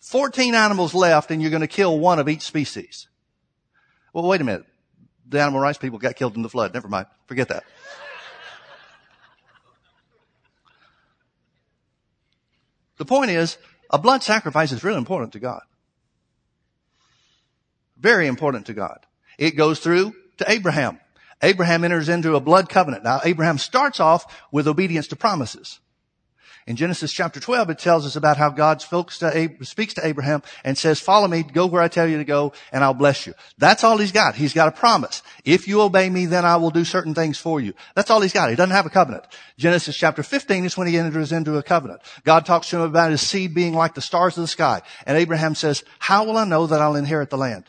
14 animals left and you're going to kill one of each species. Well, wait a minute. The animal rights people got killed in the flood. Never mind. Forget that. The point is, a blood sacrifice is really important to God. Very important to God. It goes through to Abraham. Abraham enters into a blood covenant. Now, Abraham starts off with obedience to promises. In Genesis chapter 12, it tells us about how God speaks to Abraham and says, follow me, go where I tell you to go, and I'll bless you. That's all he's got. He's got a promise. If you obey me, then I will do certain things for you. That's all he's got. He doesn't have a covenant. Genesis chapter 15 is when he enters into a covenant. God talks to him about his seed being like the stars of the sky. And Abraham says, how will I know that I'll inherit the land?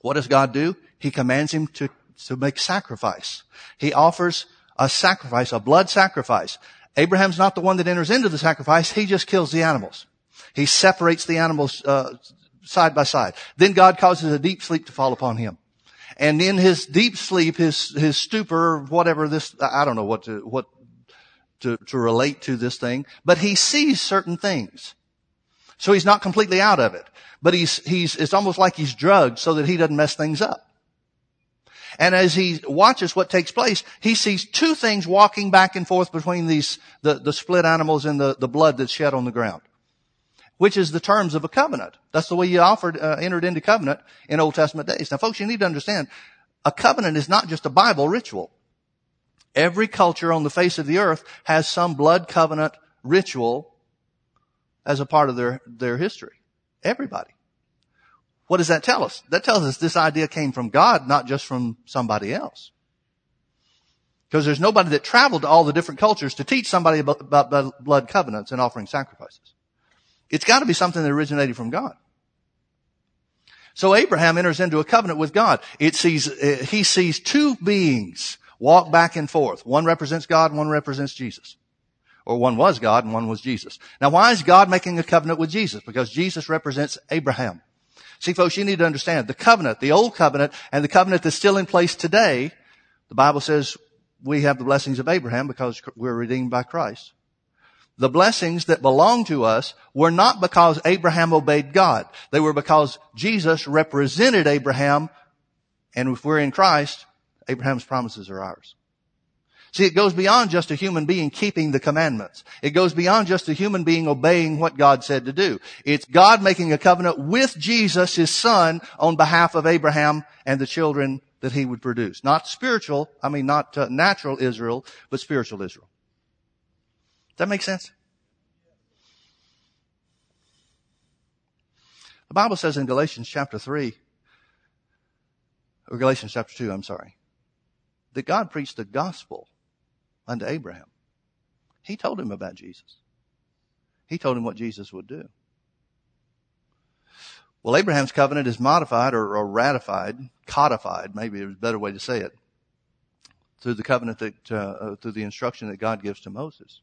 What does God do? He commands him to, to make sacrifice. He offers a sacrifice, a blood sacrifice. Abraham's not the one that enters into the sacrifice. He just kills the animals. He separates the animals uh, side by side. Then God causes a deep sleep to fall upon him. And in his deep sleep, his his stupor, whatever this, I don't know what to what to, to relate to this thing, but he sees certain things. So he's not completely out of it. But he's he's it's almost like he's drugged so that he doesn't mess things up. And as he watches what takes place, he sees two things walking back and forth between these, the, the split animals and the, the blood that's shed on the ground. Which is the terms of a covenant. That's the way you offered, uh, entered into covenant in Old Testament days. Now folks, you need to understand, a covenant is not just a Bible ritual. Every culture on the face of the earth has some blood covenant ritual as a part of their, their history. Everybody. What does that tell us? That tells us this idea came from God, not just from somebody else. Because there's nobody that traveled to all the different cultures to teach somebody about, about blood covenants and offering sacrifices. It's got to be something that originated from God. So Abraham enters into a covenant with God. It sees, uh, he sees two beings walk back and forth. One represents God one represents Jesus. Or one was God and one was Jesus. Now why is God making a covenant with Jesus? Because Jesus represents Abraham. See, folks, you need to understand the covenant, the old covenant, and the covenant that's still in place today. The Bible says we have the blessings of Abraham because we're redeemed by Christ. The blessings that belong to us were not because Abraham obeyed God. They were because Jesus represented Abraham. And if we're in Christ, Abraham's promises are ours. See, it goes beyond just a human being keeping the commandments. It goes beyond just a human being obeying what God said to do. It's God making a covenant with Jesus, his son, on behalf of Abraham and the children that he would produce. Not spiritual, I mean not uh, natural Israel, but spiritual Israel. Does that make sense? The Bible says in Galatians chapter 3, or Galatians chapter 2, I'm sorry, that God preached the gospel unto Abraham. He told him about Jesus. He told him what Jesus would do. Well, Abraham's covenant is modified or, or ratified, codified, maybe is a better way to say it, through the covenant that, uh, uh, through the instruction that God gives to Moses.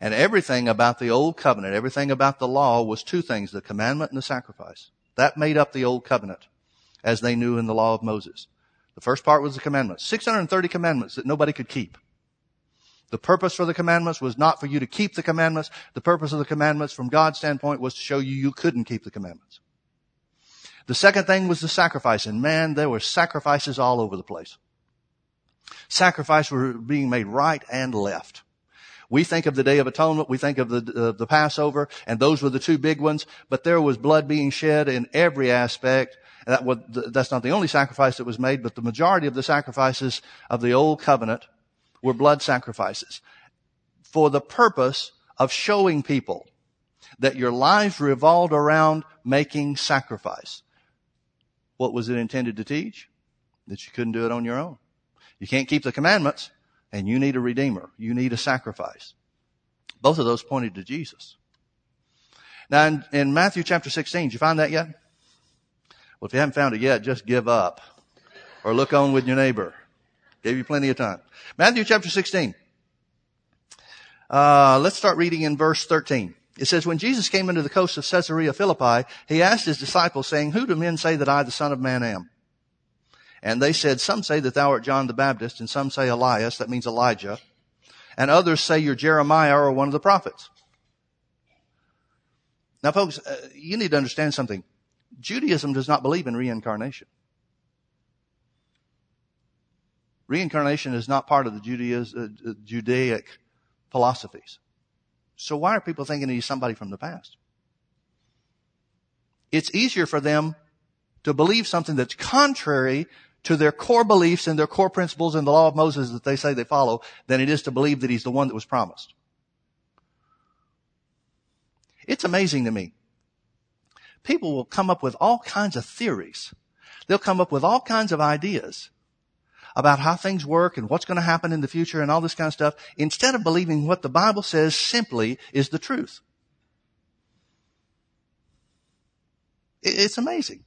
And everything about the old covenant, everything about the law was two things, the commandment and the sacrifice. That made up the old covenant as they knew in the law of Moses. The first part was the commandments. 630 commandments that nobody could keep. The purpose for the commandments was not for you to keep the commandments. The purpose of the commandments from God's standpoint was to show you you couldn't keep the commandments. The second thing was the sacrifice. And man, there were sacrifices all over the place. Sacrifices were being made right and left. We think of the Day of Atonement, we think of the, uh, the Passover, and those were the two big ones, but there was blood being shed in every aspect. That was, that's not the only sacrifice that was made, but the majority of the sacrifices of the Old Covenant were blood sacrifices for the purpose of showing people that your lives revolved around making sacrifice. What was it intended to teach? That you couldn't do it on your own. You can't keep the commandments and you need a redeemer. You need a sacrifice. Both of those pointed to Jesus. Now in, in Matthew chapter 16, did you find that yet? Well, if you haven't found it yet, just give up or look on with your neighbor. Gave you plenty of time. Matthew chapter 16. Uh, let's start reading in verse 13. It says, when Jesus came into the coast of Caesarea Philippi, he asked his disciples saying, who do men say that I, the son of man, am? And they said, some say that thou art John the Baptist, and some say Elias, that means Elijah, and others say you're Jeremiah or one of the prophets. Now folks, uh, you need to understand something. Judaism does not believe in reincarnation. Reincarnation is not part of the uh, uh, Judaic philosophies. So why are people thinking he's somebody from the past? It's easier for them to believe something that's contrary to their core beliefs and their core principles and the law of Moses that they say they follow than it is to believe that he's the one that was promised. It's amazing to me. People will come up with all kinds of theories. They'll come up with all kinds of ideas about how things work and what's going to happen in the future and all this kind of stuff instead of believing what the Bible says simply is the truth. It's amazing.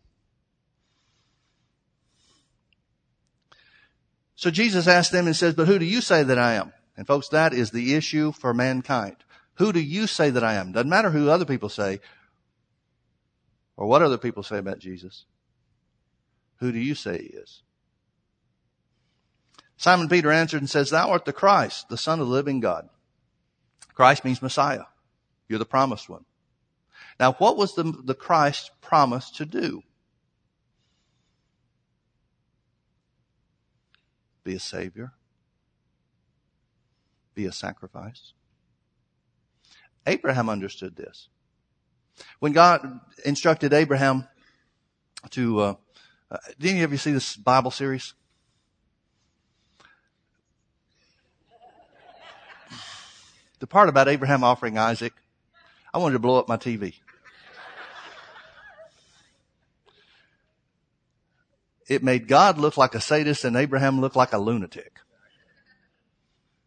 So Jesus asked them and says, but who do you say that I am? And folks, that is the issue for mankind. Who do you say that I am? Doesn't matter who other people say or what other people say about Jesus. Who do you say he is? Simon Peter answered and says, Thou art the Christ, the Son of the living God. Christ means Messiah. You're the promised one. Now, what was the, the Christ promised to do? be a savior, be a sacrifice. Abraham understood this. When God instructed Abraham to, uh, uh, did any of you see this Bible series? The part about Abraham offering Isaac, I wanted to blow up my TV. It made God look like a sadist and Abraham look like a lunatic.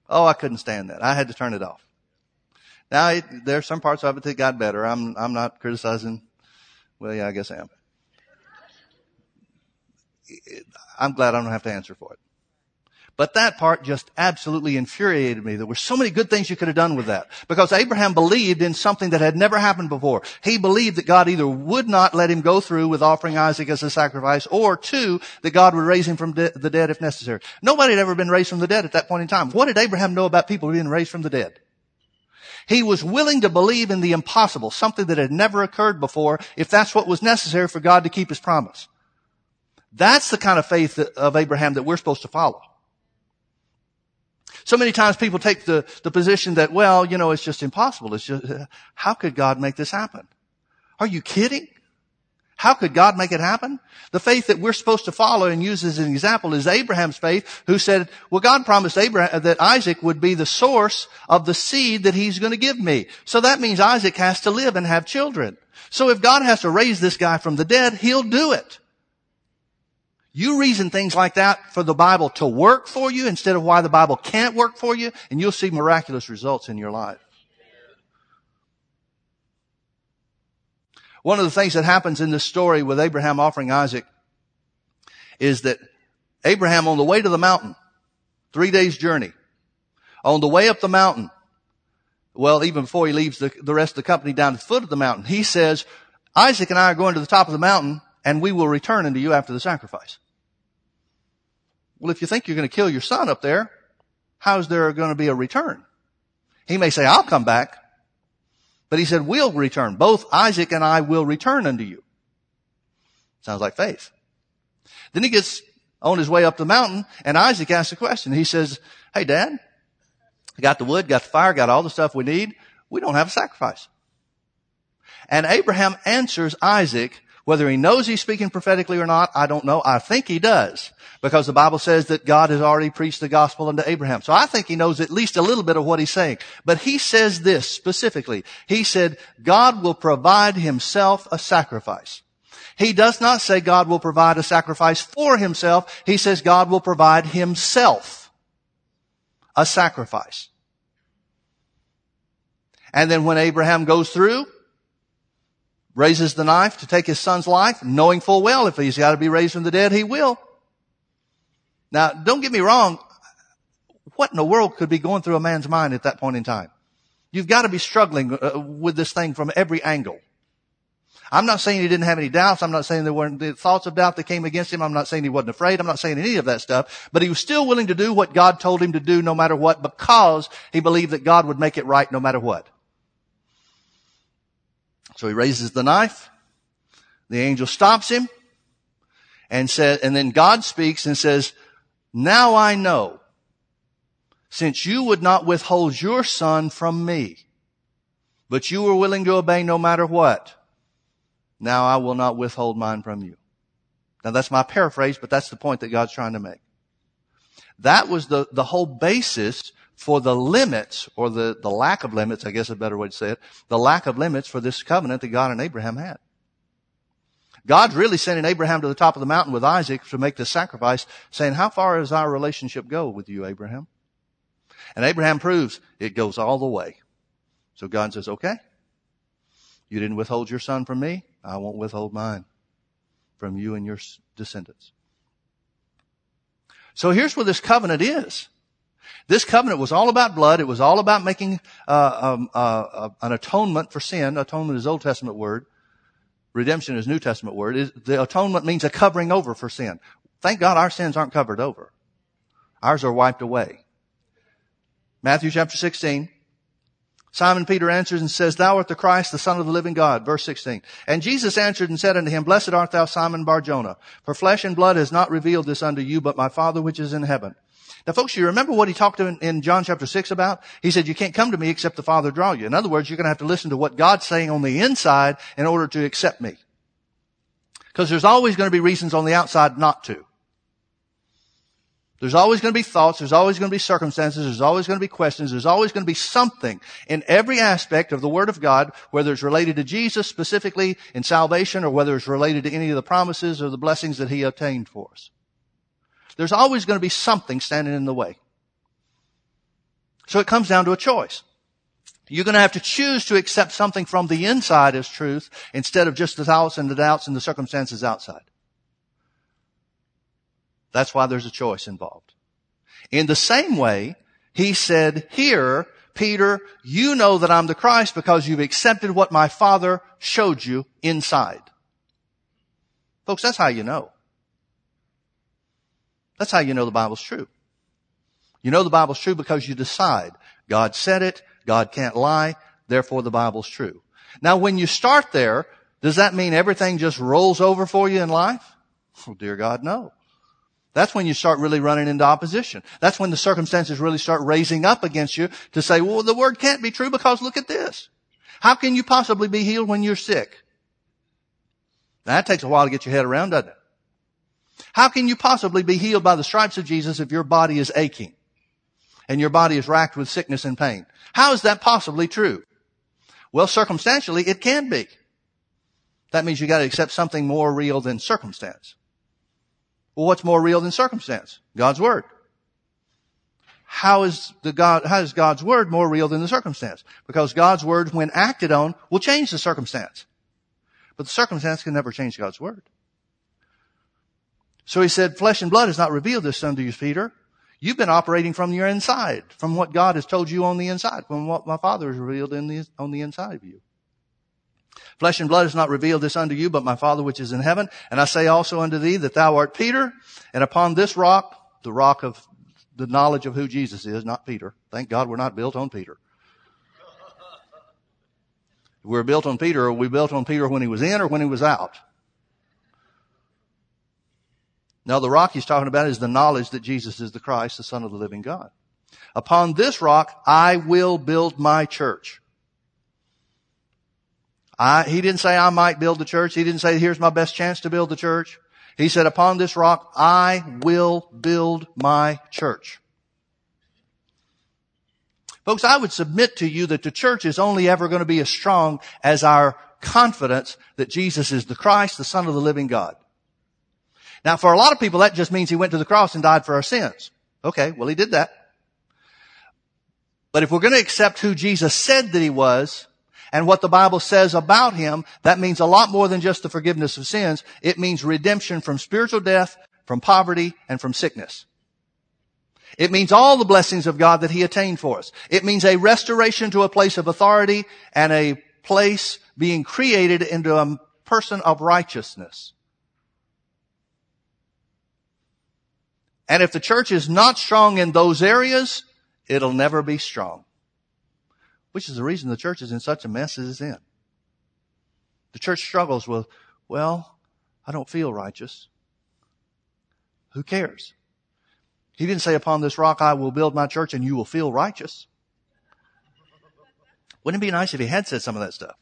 Oh, I couldn't stand that. I had to turn it off. Now, it, there are some parts of it that got better. I'm, I'm not criticizing. Well, yeah, I guess I am. I'm glad I don't have to answer for it. But that part just absolutely infuriated me. There were so many good things you could have done with that. Because Abraham believed in something that had never happened before. He believed that God either would not let him go through with offering Isaac as a sacrifice, or two, that God would raise him from de- the dead if necessary. Nobody had ever been raised from the dead at that point in time. What did Abraham know about people being raised from the dead? He was willing to believe in the impossible, something that had never occurred before, if that's what was necessary for God to keep his promise. That's the kind of faith of Abraham that we're supposed to follow. So many times people take the, the position that, well, you know, it's just impossible. It's just, how could God make this happen? Are you kidding? How could God make it happen? The faith that we're supposed to follow and use as an example is Abraham's faith, who said, well, God promised Abraham uh, that Isaac would be the source of the seed that he's going to give me. So that means Isaac has to live and have children. So if God has to raise this guy from the dead, he'll do it. You reason things like that for the Bible to work for you instead of why the Bible can't work for you, and you'll see miraculous results in your life. One of the things that happens in this story with Abraham offering Isaac is that Abraham on the way to the mountain, three days journey, on the way up the mountain, well, even before he leaves the, the rest of the company down to the foot of the mountain, he says, Isaac and I are going to the top of the mountain and we will return unto you after the sacrifice. Well, if you think you're going to kill your son up there, how's there going to be a return? He may say, I'll come back. But he said, we'll return. Both Isaac and I will return unto you. Sounds like faith. Then he gets on his way up the mountain and Isaac asks a question. He says, Hey dad, got the wood, got the fire, got all the stuff we need. We don't have a sacrifice. And Abraham answers Isaac, whether he knows he's speaking prophetically or not, I don't know. I think he does because the Bible says that God has already preached the gospel unto Abraham. So I think he knows at least a little bit of what he's saying. But he says this specifically. He said, God will provide himself a sacrifice. He does not say God will provide a sacrifice for himself. He says God will provide himself a sacrifice. And then when Abraham goes through, raises the knife to take his son's life, knowing full well if he's got to be raised from the dead, he will. Now, don't get me wrong. What in the world could be going through a man's mind at that point in time? You've got to be struggling uh, with this thing from every angle. I'm not saying he didn't have any doubts. I'm not saying there weren't the thoughts of doubt that came against him. I'm not saying he wasn't afraid. I'm not saying any of that stuff. But he was still willing to do what God told him to do no matter what because he believed that God would make it right no matter what. So he raises the knife. The angel stops him and says, and then God speaks and says, now I know since you would not withhold your son from me, but you were willing to obey no matter what. Now I will not withhold mine from you. Now that's my paraphrase, but that's the point that God's trying to make. That was the, the whole basis for the limits, or the, the lack of limits, I guess a better way to say it, the lack of limits for this covenant that God and Abraham had. God's really sending Abraham to the top of the mountain with Isaac to make the sacrifice, saying, how far does our relationship go with you, Abraham? And Abraham proves it goes all the way. So God says, okay, you didn't withhold your son from me. I won't withhold mine from you and your descendants. So here's where this covenant is. This covenant was all about blood. It was all about making uh, um, uh, uh, an atonement for sin. Atonement is Old Testament word. Redemption is New Testament word. The atonement means a covering over for sin. Thank God our sins aren't covered over. Ours are wiped away. Matthew chapter 16. Simon Peter answers and says, Thou art the Christ, the Son of the living God. Verse 16. And Jesus answered and said unto him, Blessed art thou, Simon Barjona, for flesh and blood has not revealed this unto you, but my Father which is in heaven. Now folks, you remember what he talked in, in John chapter 6 about? He said, you can't come to me except the Father draw you. In other words, you're going to have to listen to what God's saying on the inside in order to accept me. Because there's always going to be reasons on the outside not to. There's always going to be thoughts. There's always going to be circumstances. There's always going to be questions. There's always going to be something in every aspect of the Word of God, whether it's related to Jesus specifically in salvation or whether it's related to any of the promises or the blessings that He obtained for us. There's always going to be something standing in the way. So it comes down to a choice. You're going to have to choose to accept something from the inside as truth instead of just the thoughts and the doubts and the circumstances outside. That's why there's a choice involved. In the same way, he said here, Peter, you know that I'm the Christ because you've accepted what my father showed you inside. Folks, that's how you know. That's how you know the Bible's true. You know the Bible's true because you decide. God said it. God can't lie. Therefore the Bible's true. Now when you start there, does that mean everything just rolls over for you in life? Oh, dear God, no. That's when you start really running into opposition. That's when the circumstances really start raising up against you to say, well, the word can't be true because look at this. How can you possibly be healed when you're sick? Now, that takes a while to get your head around, doesn't it? How can you possibly be healed by the stripes of Jesus if your body is aching and your body is racked with sickness and pain? How is that possibly true? Well, circumstantially, it can be. That means you got to accept something more real than circumstance. Well, what's more real than circumstance? God's Word. How is the God, how is God's Word more real than the circumstance? Because God's Word, when acted on, will change the circumstance. But the circumstance can never change God's Word. So he said, flesh and blood has not revealed this unto you, Peter. You've been operating from your inside, from what God has told you on the inside, from what my Father has revealed in the, on the inside of you. Flesh and blood has not revealed this unto you, but my Father which is in heaven. And I say also unto thee that thou art Peter, and upon this rock, the rock of the knowledge of who Jesus is, not Peter. Thank God we're not built on Peter. If we are built on Peter, we built on Peter when he was in or when he was out? Now the rock he's talking about is the knowledge that Jesus is the Christ, the Son of the living God. Upon this rock I will build my church. I, he didn't say I might build the church. He didn't say here's my best chance to build the church. He said upon this rock I will build my church. Folks, I would submit to you that the church is only ever going to be as strong as our confidence that Jesus is the Christ, the Son of the living God. Now, for a lot of people, that just means he went to the cross and died for our sins. Okay, well, he did that. But if we're going to accept who Jesus said that he was, and what the Bible says about him, that means a lot more than just the forgiveness of sins. It means redemption from spiritual death, from poverty, and from sickness. It means all the blessings of God that he attained for us. It means a restoration to a place of authority and a place being created into a person of righteousness. And if the church is not strong in those areas, it'll never be strong. Which is the reason the church is in such a mess as it's in. The church struggles with, well, I don't feel righteous. Who cares? He didn't say, upon this rock I will build my church and you will feel righteous. Wouldn't it be nice if he had said some of that stuff?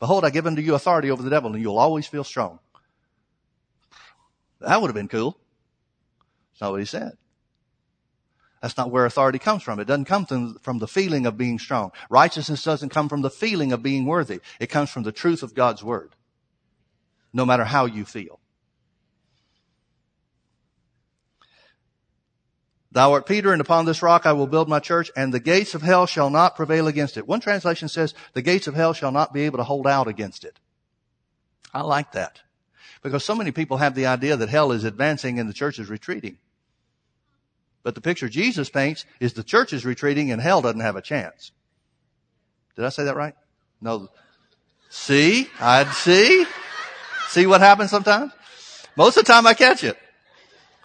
Behold, I give unto you authority over the devil and you'll always feel strong. That would have been cool. That's not what he said. That's not where authority comes from. It doesn't come from, the feeling of being strong. Righteousness doesn't come from the feeling of being worthy. It comes from the truth of God's word. No matter how you feel. Thou art Peter, and upon this rock I will build my church, and the gates of hell shall not prevail against it. One translation says, the gates of hell shall not be able to hold out against it. I like that. Because so many people have the idea that hell is advancing and the church is retreating. But the picture Jesus paints is the church is retreating and hell doesn't have a chance. Did I say that right? No. See? I'd see? See what happens sometimes? Most of the time I catch it.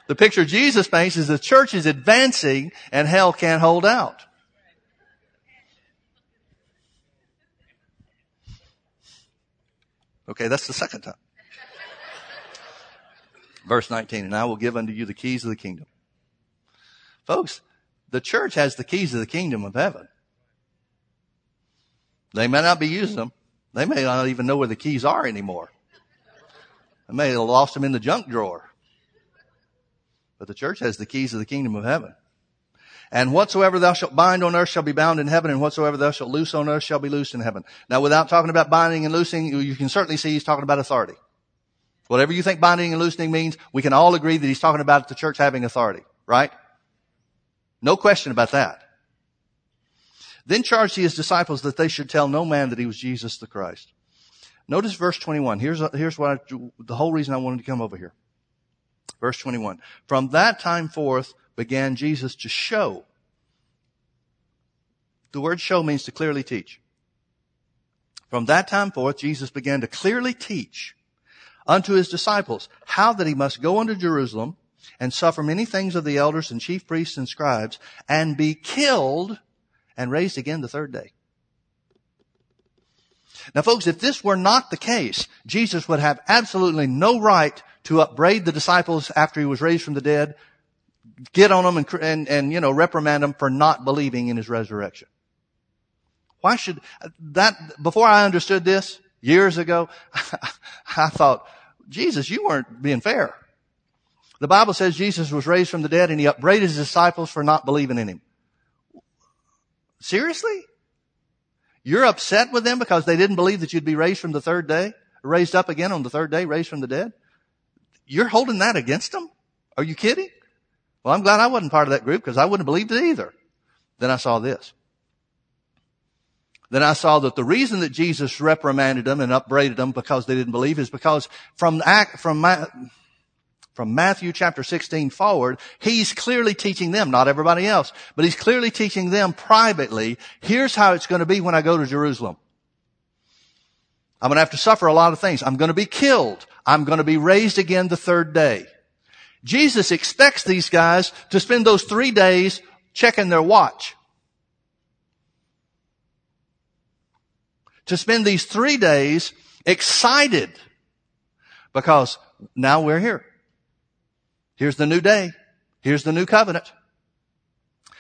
The picture Jesus paints is the church is advancing and hell can't hold out. Okay, that's the second time. Verse 19, and I will give unto you the keys of the kingdom. Folks, the church has the keys of the kingdom of heaven. They may not be using them. They may not even know where the keys are anymore. They may have lost them in the junk drawer. But the church has the keys of the kingdom of heaven. And whatsoever thou shalt bind on earth shall be bound in heaven, and whatsoever thou shalt loose on earth shall be loosed in heaven. Now, without talking about binding and loosing, you can certainly see he's talking about authority. Whatever you think binding and loosening means, we can all agree that he's talking about the church having authority, right? No question about that. Then charged he his disciples that they should tell no man that he was Jesus the Christ. Notice verse 21. Here's, here's what the whole reason I wanted to come over here. Verse 21. From that time forth began Jesus to show. The word show means to clearly teach. From that time forth, Jesus began to clearly teach unto his disciples how that he must go unto Jerusalem and suffer many things of the elders and chief priests and scribes and be killed and raised again the third day. Now folks, if this were not the case, Jesus would have absolutely no right to upbraid the disciples after he was raised from the dead, get on them and, and, and, you know, reprimand them for not believing in his resurrection. Why should that, before I understood this years ago, I thought, Jesus, you weren't being fair. The Bible says Jesus was raised from the dead and he upbraided his disciples for not believing in him. Seriously? You're upset with them because they didn't believe that you'd be raised from the third day? Raised up again on the third day, raised from the dead? You're holding that against them? Are you kidding? Well, I'm glad I wasn't part of that group because I wouldn't have believed it either. Then I saw this. Then I saw that the reason that Jesus reprimanded them and upbraided them because they didn't believe is because from act, from my, from Matthew chapter 16 forward, he's clearly teaching them, not everybody else, but he's clearly teaching them privately, here's how it's going to be when I go to Jerusalem. I'm going to have to suffer a lot of things. I'm going to be killed. I'm going to be raised again the third day. Jesus expects these guys to spend those three days checking their watch. To spend these three days excited because now we're here. Here's the new day. Here's the new covenant.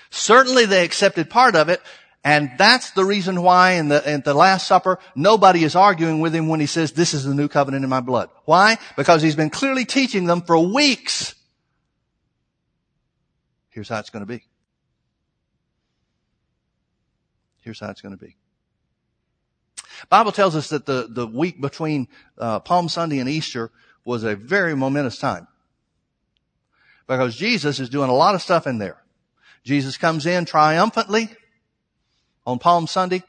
Certainly they accepted part of it, and that's the reason why in the, in the Last Supper, nobody is arguing with him when he says, this is the new covenant in my blood. Why? Because he's been clearly teaching them for weeks. Here's how it's going to be. Here's how it's going to be. Bible tells us that the, the week between uh, Palm Sunday and Easter was a very momentous time because Jesus is doing a lot of stuff in there. Jesus comes in triumphantly on Palm Sunday.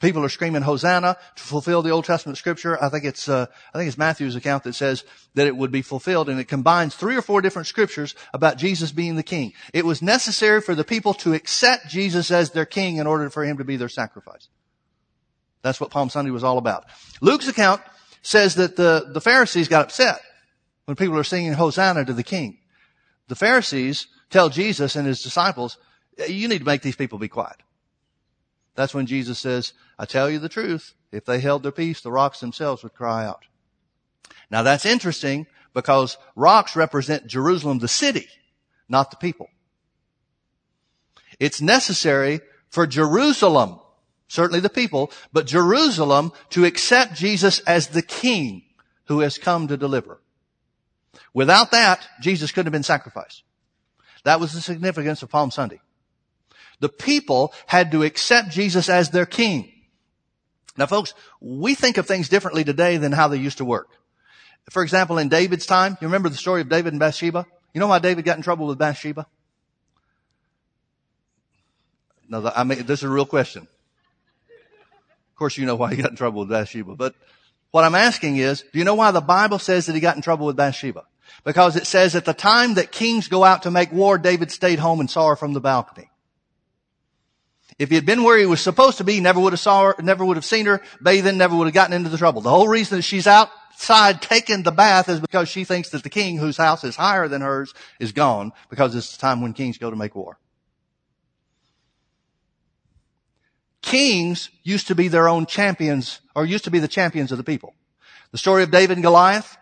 People are screaming Hosanna to fulfill the Old Testament scripture. I think it's, uh, I think it's Matthew's account that says that it would be fulfilled and it combines three or four different scriptures about Jesus being the king. It was necessary for the people to accept Jesus as their king in order for him to be their sacrifice. That's what Palm Sunday was all about. Luke's account says that the, the Pharisees got upset when people are singing Hosanna to the king. The Pharisees tell Jesus and his disciples, you need to make these people be quiet. That's when Jesus says, I tell you the truth. If they held their peace, the rocks themselves would cry out. Now that's interesting because rocks represent Jerusalem, the city, not the people. It's necessary for Jerusalem, certainly the people, but Jerusalem to accept Jesus as the king who has come to deliver. Without that, Jesus couldn't have been sacrificed. That was the significance of Palm Sunday. The people had to accept Jesus as their king. Now folks, we think of things differently today than how they used to work. For example, in David's time, you remember the story of David and Bathsheba? You know why David got in trouble with Bathsheba? No, I mean, this is a real question. Of course, you know why he got in trouble with Bathsheba, but what I'm asking is, do you know why the Bible says that he got in trouble with Bathsheba? Because it says at the time that kings go out to make war, David stayed home and saw her from the balcony. If he had been where he was supposed to be, never would have saw her, never would have seen her bathing, never would have gotten into the trouble. The whole reason that she's outside taking the bath is because she thinks that the king whose house is higher than hers is gone because it's the time when kings go to make war. Kings used to be their own champions or used to be the champions of the people. The story of David and Goliath,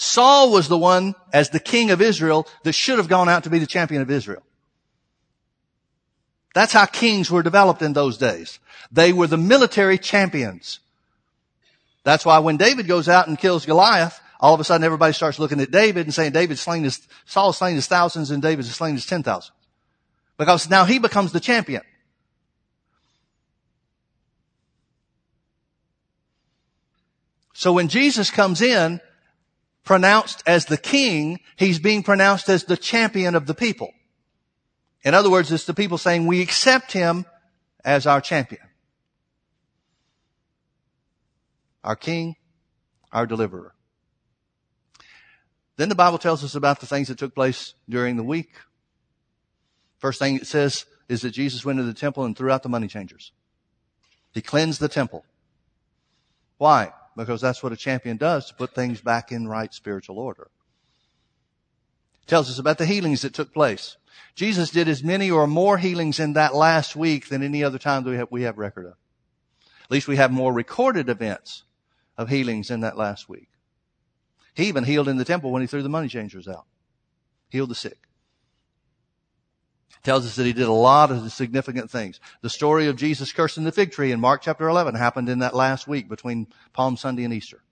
Saul was the one, as the king of Israel, that should have gone out to be the champion of Israel. That's how kings were developed in those days. They were the military champions. That's why when David goes out and kills Goliath, all of a sudden everybody starts looking at David and saying David's slain his, Saul's slain his thousands and David's slain his ten thousands. Because now he becomes the champion. So when Jesus comes in, pronounced as the king, he's being pronounced as the champion of the people. In other words, it's the people saying we accept him as our champion. Our king, our deliverer. Then the Bible tells us about the things that took place during the week. First thing it says is that Jesus went to the temple and threw out the money changers. He cleansed the temple. Why? Because that's what a champion does to put things back in right spiritual order. Tells us about the healings that took place. Jesus did as many or more healings in that last week than any other time that we have, we have record of. At least we have more recorded events of healings in that last week. He even healed in the temple when he threw the money changers out. Healed the sick tells us that he did a lot of significant things. The story of Jesus cursing the fig tree in Mark chapter 11 happened in that last week between Palm Sunday and Easter.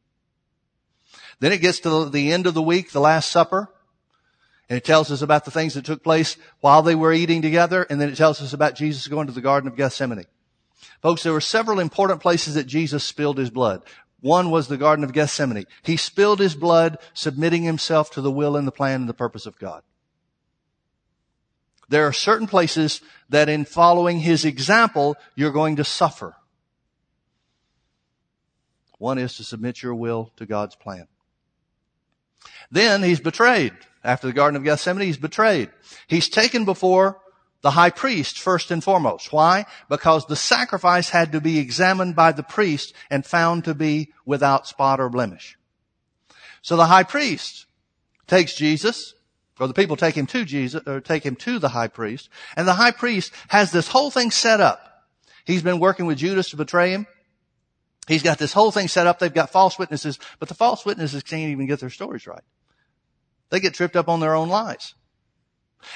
Then it gets to the end of the week, the Last Supper, and it tells us about the things that took place while they were eating together, and then it tells us about Jesus going to the Garden of Gethsemane. Folks, there were several important places that Jesus spilled his blood. One was the Garden of Gethsemane. He spilled his blood, submitting himself to the will and the plan and the purpose of God. There are certain places that in following his example, you're going to suffer. One is to submit your will to God's plan. Then he's betrayed. After the Garden of Gethsemane, he's betrayed. He's taken before the high priest first and foremost. Why? Because the sacrifice had to be examined by the priest and found to be without spot or blemish. So the high priest takes Jesus, or the people take him to Jesus, or take him to the high priest, and the high priest has this whole thing set up. He's been working with Judas to betray him. He's got this whole thing set up. They've got false witnesses, but the false witnesses can't even get their stories right. They get tripped up on their own lies.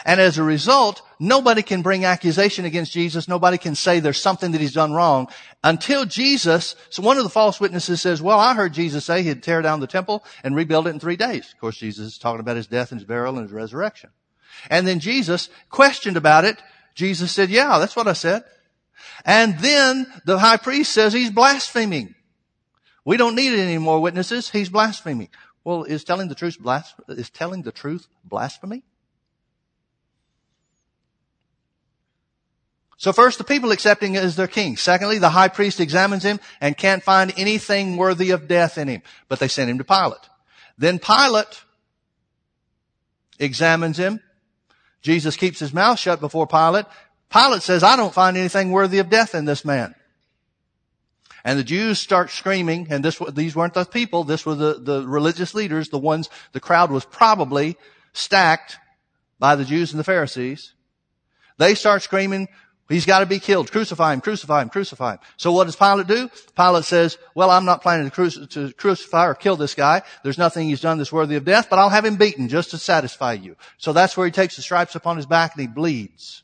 And as a result, nobody can bring accusation against Jesus. Nobody can say there's something that he's done wrong until Jesus, so one of the false witnesses says, well, I heard Jesus say he'd tear down the temple and rebuild it in three days. Of course, Jesus is talking about his death and his burial and his resurrection. And then Jesus questioned about it. Jesus said, yeah, that's what I said. And then the high priest says he's blaspheming. We don't need any more witnesses. He's blaspheming. Well, is telling the truth blas- is telling the truth blasphemy? So first, the people accepting him as their king. Secondly, the high priest examines him and can't find anything worthy of death in him, but they send him to Pilate. Then Pilate examines him. Jesus keeps his mouth shut before Pilate. Pilate says, I don't find anything worthy of death in this man. And the Jews start screaming, and this, these weren't the people, this were the, the religious leaders, the ones, the crowd was probably stacked by the Jews and the Pharisees. They start screaming, he's got to be killed, crucify him, crucify him, crucify him. So what does Pilate do? Pilate says, well, I'm not planning to, cru- to crucify or kill this guy. There's nothing he's done that's worthy of death, but I'll have him beaten just to satisfy you. So that's where he takes the stripes upon his back and he bleeds.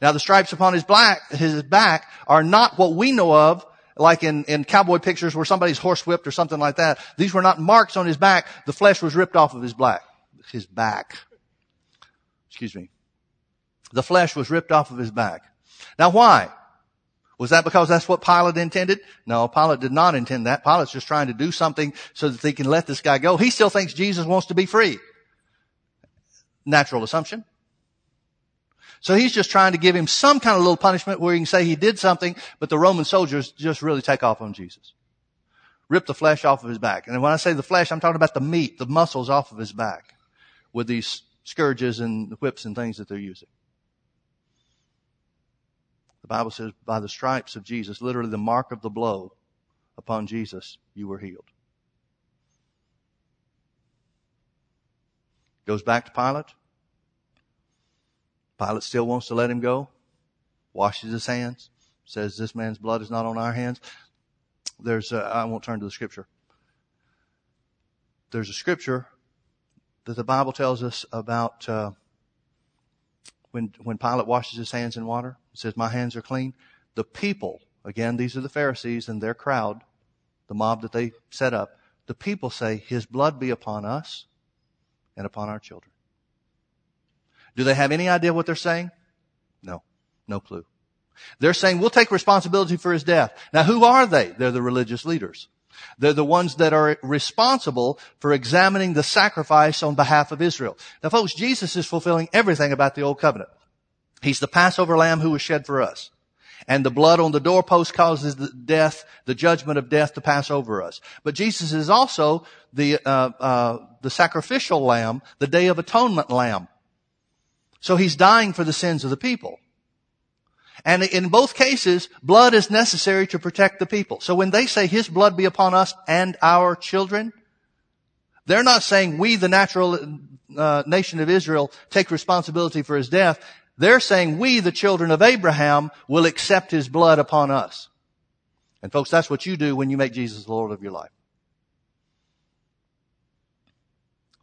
Now the stripes upon his black, his back are not what we know of like in, in cowboy pictures where somebody's horse whipped or something like that. These were not marks on his back. The flesh was ripped off of his black, his back. Excuse me. The flesh was ripped off of his back. Now why? Was that because that's what Pilate intended? No, Pilate did not intend that. Pilate's just trying to do something so that they can let this guy go. He still thinks Jesus wants to be free. Natural assumption. So he's just trying to give him some kind of little punishment where he can say he did something, but the Roman soldiers just really take off on Jesus. Rip the flesh off of his back. And when I say the flesh, I'm talking about the meat, the muscles off of his back with these scourges and whips and things that they're using. The Bible says by the stripes of Jesus, literally the mark of the blow upon Jesus, you were healed. Goes back to Pilate. Pilate still wants to let him go, washes his hands, says this man's blood is not on our hands. There's, a, I won't turn to the scripture. There's a scripture that the Bible tells us about uh, when when Pilate washes his hands in water. Says, "My hands are clean." The people, again, these are the Pharisees and their crowd, the mob that they set up. The people say, "His blood be upon us and upon our children." Do they have any idea what they're saying? No. No clue. They're saying, we'll take responsibility for his death. Now who are they? They're the religious leaders. They're the ones that are responsible for examining the sacrifice on behalf of Israel. Now folks, Jesus is fulfilling everything about the old covenant. He's the Passover lamb who was shed for us. And the blood on the doorpost causes the death, the judgment of death to pass over us. But Jesus is also the, uh, uh, the sacrificial lamb, the day of atonement lamb. So he's dying for the sins of the people. And in both cases, blood is necessary to protect the people. So when they say his blood be upon us and our children, they're not saying we, the natural uh, nation of Israel, take responsibility for his death. They're saying we, the children of Abraham, will accept his blood upon us. And folks, that's what you do when you make Jesus the Lord of your life.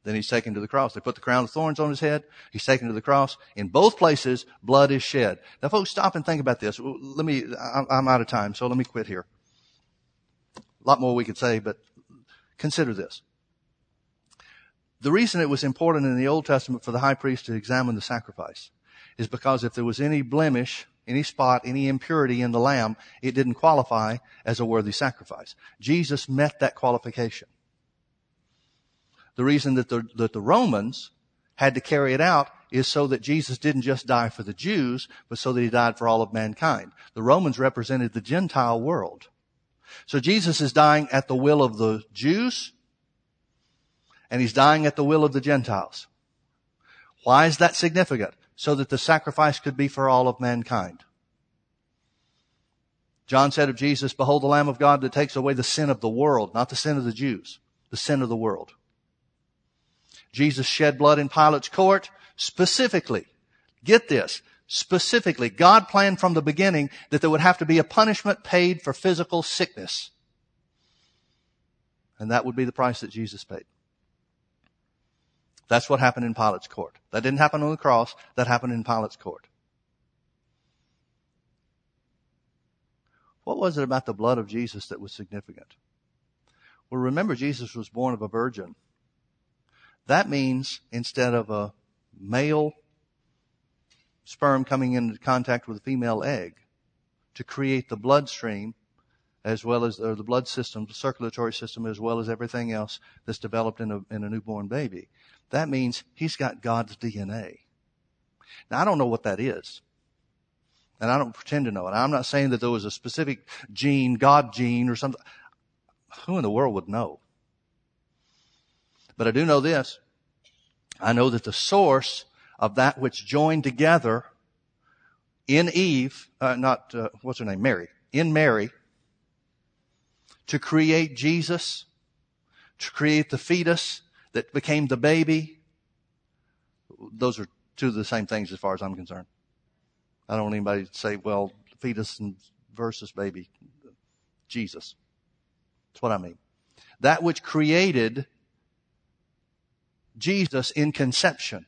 Then he's taken to the cross. They put the crown of thorns on his head. He's taken to the cross. In both places, blood is shed. Now folks, stop and think about this. Let me, I'm out of time, so let me quit here. A lot more we could say, but consider this. The reason it was important in the Old Testament for the high priest to examine the sacrifice is because if there was any blemish, any spot, any impurity in the lamb, it didn't qualify as a worthy sacrifice. Jesus met that qualification. The reason that the, that the Romans had to carry it out is so that Jesus didn't just die for the Jews, but so that he died for all of mankind. The Romans represented the Gentile world. So Jesus is dying at the will of the Jews And he's dying at the will of the Gentiles. Why is that significant? So that the sacrifice could be for all of mankind. John said of Jesus, behold the Lamb of God that takes away the sin of the world, not the sin of the Jews, the sin of the world. Jesus shed blood in Pilate's court specifically. Get this. Specifically, God planned from the beginning that there would have to be a punishment paid for physical sickness. And that would be the price that Jesus paid. That's what happened in Pilate's court. That didn't happen on the cross. That happened in Pilate's court. What was it about the blood of Jesus that was significant? Well, remember Jesus was born of a virgin. That means instead of a male sperm coming into contact with a female egg to create the bloodstream as well as the blood system, the circulatory system, as well as everything else that's developed in a, in a newborn baby. That means he's got God's DNA. Now I don't know what that is. And I don't pretend to know it. I'm not saying that there was a specific gene, God gene or something. Who in the world would know? But I do know this. I know that the source of that which joined together in Eve, uh, not, uh, what's her name? Mary. In Mary, to create Jesus, to create the fetus that became the baby. Those are two of the same things as far as I'm concerned. I don't want anybody to say, well, fetus versus baby. Jesus. That's what I mean. That which created Jesus in conception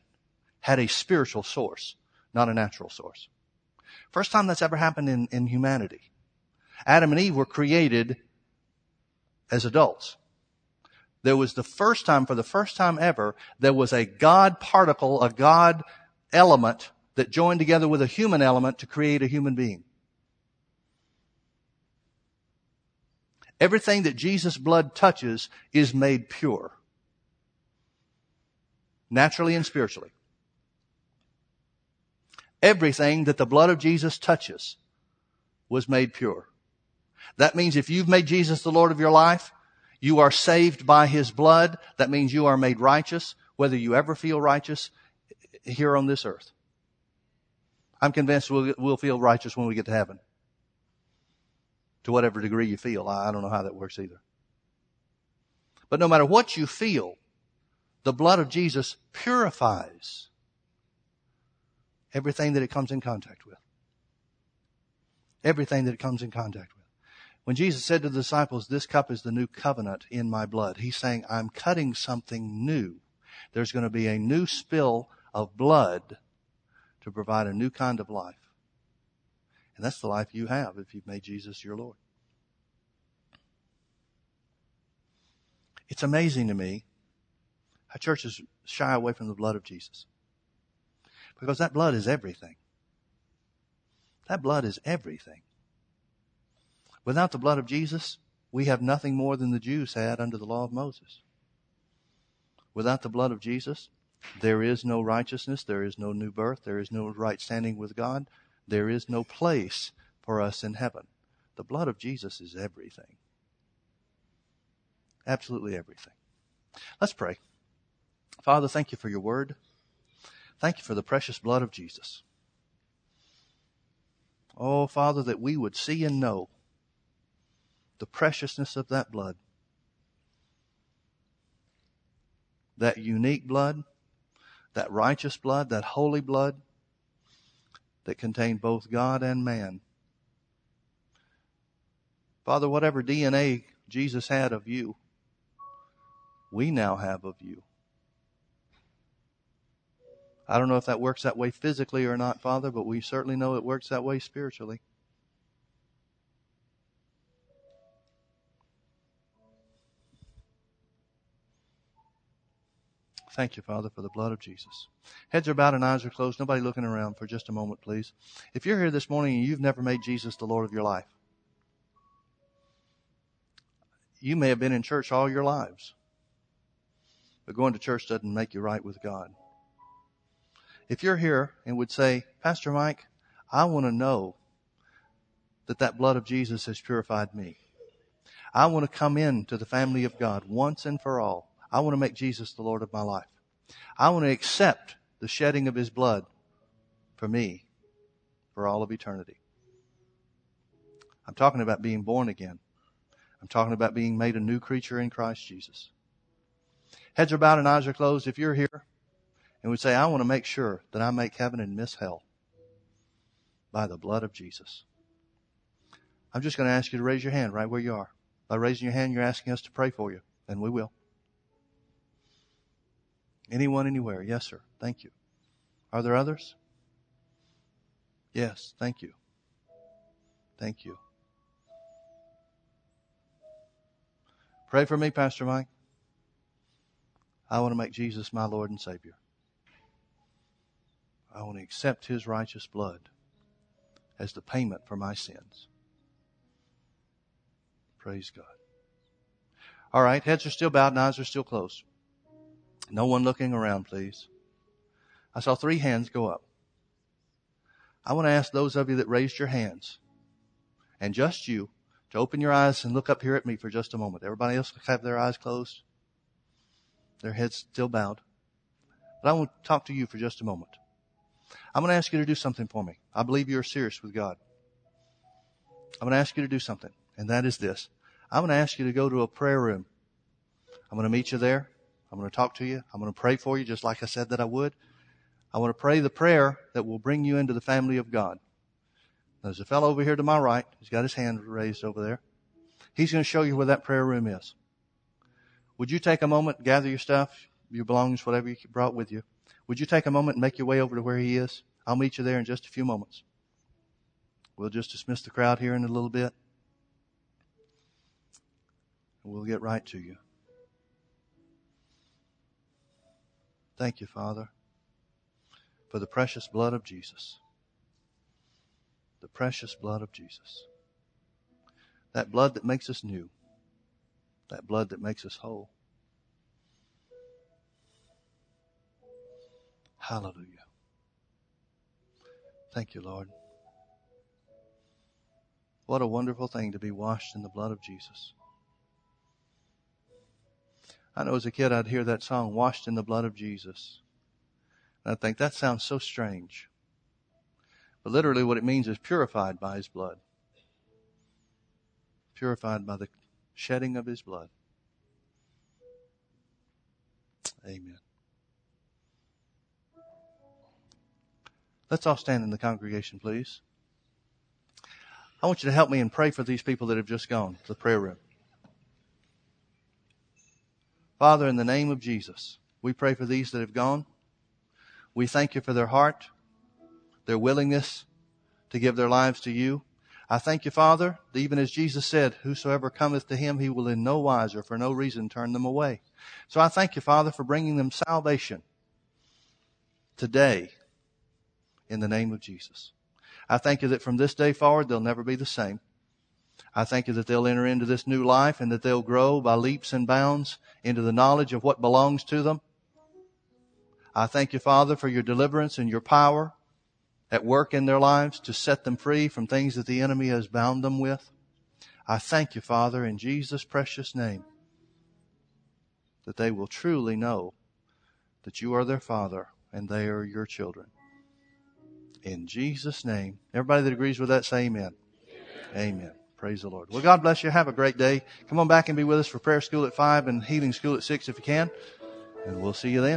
had a spiritual source, not a natural source. First time that's ever happened in, in humanity. Adam and Eve were created as adults. There was the first time, for the first time ever, there was a God particle, a God element that joined together with a human element to create a human being. Everything that Jesus' blood touches is made pure. Naturally and spiritually everything that the blood of Jesus touches was made pure. That means if you've made Jesus the Lord of your life, you are saved by His blood. That means you are made righteous, whether you ever feel righteous here on this earth. I'm convinced we'll, we'll feel righteous when we get to heaven. To whatever degree you feel. I don't know how that works either. But no matter what you feel, the blood of Jesus purifies everything that it comes in contact with. Everything that it comes in contact with. When Jesus said to the disciples, this cup is the new covenant in my blood, he's saying, I'm cutting something new. There's going to be a new spill of blood to provide a new kind of life. And that's the life you have if you've made Jesus your Lord. It's amazing to me how churches shy away from the blood of Jesus. Because that blood is everything. That blood is everything. Without the blood of Jesus, we have nothing more than the Jews had under the law of Moses. Without the blood of Jesus, there is no righteousness, there is no new birth, there is no right standing with God, there is no place for us in heaven. The blood of Jesus is everything. Absolutely everything. Let's pray. Father, thank you for your word. Thank you for the precious blood of Jesus. Oh, Father, that we would see and know the preciousness of that blood. That unique blood, that righteous blood, that holy blood that contained both God and man. Father, whatever DNA Jesus had of you, we now have of you. I don't know if that works that way physically or not, Father, but we certainly know it works that way spiritually. Thank you, Father, for the blood of Jesus. Heads are bowed and eyes are closed. Nobody looking around for just a moment, please. If you're here this morning and you've never made Jesus the Lord of your life, you may have been in church all your lives, but going to church doesn't make you right with God if you're here and would say, Pastor Mike, I want to know that that blood of Jesus has purified me. I want to come in to the family of God once and for all. I want to make Jesus the Lord of my life. I want to accept the shedding of his blood for me for all of eternity. I'm talking about being born again. I'm talking about being made a new creature in Christ Jesus. Heads are bowed and eyes are closed. If you're here and would say, I want to make sure that I make heaven and miss hell by the blood of Jesus. I'm just going to ask you to raise your hand right where you are. By raising your hand, you're asking us to pray for you, and we will. Anyone, anywhere? Yes, sir. Thank you. Are there others? Yes, thank you. Thank you. Pray for me, Pastor Mike. I want to make Jesus my Lord and Savior. I want to accept His righteous blood as the payment for my sins. Praise God. All right, heads are still bowed and eyes are still closed. No one looking around, please. I saw three hands go up. I want to ask those of you that raised your hands, and just you, to open your eyes and look up here at me for just a moment. Everybody else have their eyes closed, their heads still bowed. But I want to talk to you for just a moment. I'm going to ask you to do something for me. I believe you're serious with God. I'm going to ask you to do something, and that is this. I'm going to ask you to go to a prayer room. I'm going to meet you there. I'm going to talk to you. I'm going to pray for you just like I said that I would. I want to pray the prayer that will bring you into the family of God. There's a fellow over here to my right. He's got his hand raised over there. He's going to show you where that prayer room is. Would you take a moment, gather your stuff, your belongings, whatever you brought with you? Would you take a moment and make your way over to where he is? I'll meet you there in just a few moments. We'll just dismiss the crowd here in a little bit. We'll get right to you. Thank you, Father, for the precious blood of Jesus. The precious blood of Jesus. That blood that makes us new. That blood that makes us whole. Hallelujah. Thank you, Lord. What a wonderful thing to be washed in the blood of Jesus. I know as a kid I'd hear that song, Washed in the Blood of Jesus. And I think that sounds so strange. But literally what it means is purified by His blood. Purified by the shedding of His blood. Amen. Let's all stand in the congregation, please. I want you to help me and pray for these people that have just gone to the prayer room. Father, in the name of Jesus, we pray for these that have gone. We thank you for their heart, their willingness to give their lives to you. I thank you, Father, that even as Jesus said, whosoever cometh to him, he will in no wise or for no reason turn them away. So I thank you, Father, for bringing them salvation today in the name of Jesus. I thank you that from this day forward, they'll never be the same. I thank you that they'll enter into this new life and that they'll grow by leaps and bounds into the knowledge of what belongs to them. I thank you, Father, for your deliverance and your power at work in their lives to set them free from things that the enemy has bound them with. I thank you, Father, in Jesus' precious name, that they will truly know that you are their Father and they are your children. In Jesus' name. Everybody that agrees with that, say amen. Amen. amen. Praise the Lord. Well, God bless you. Have a great day. Come on back and be with us for prayer school at five and healing school at six if you can. And we'll see you then.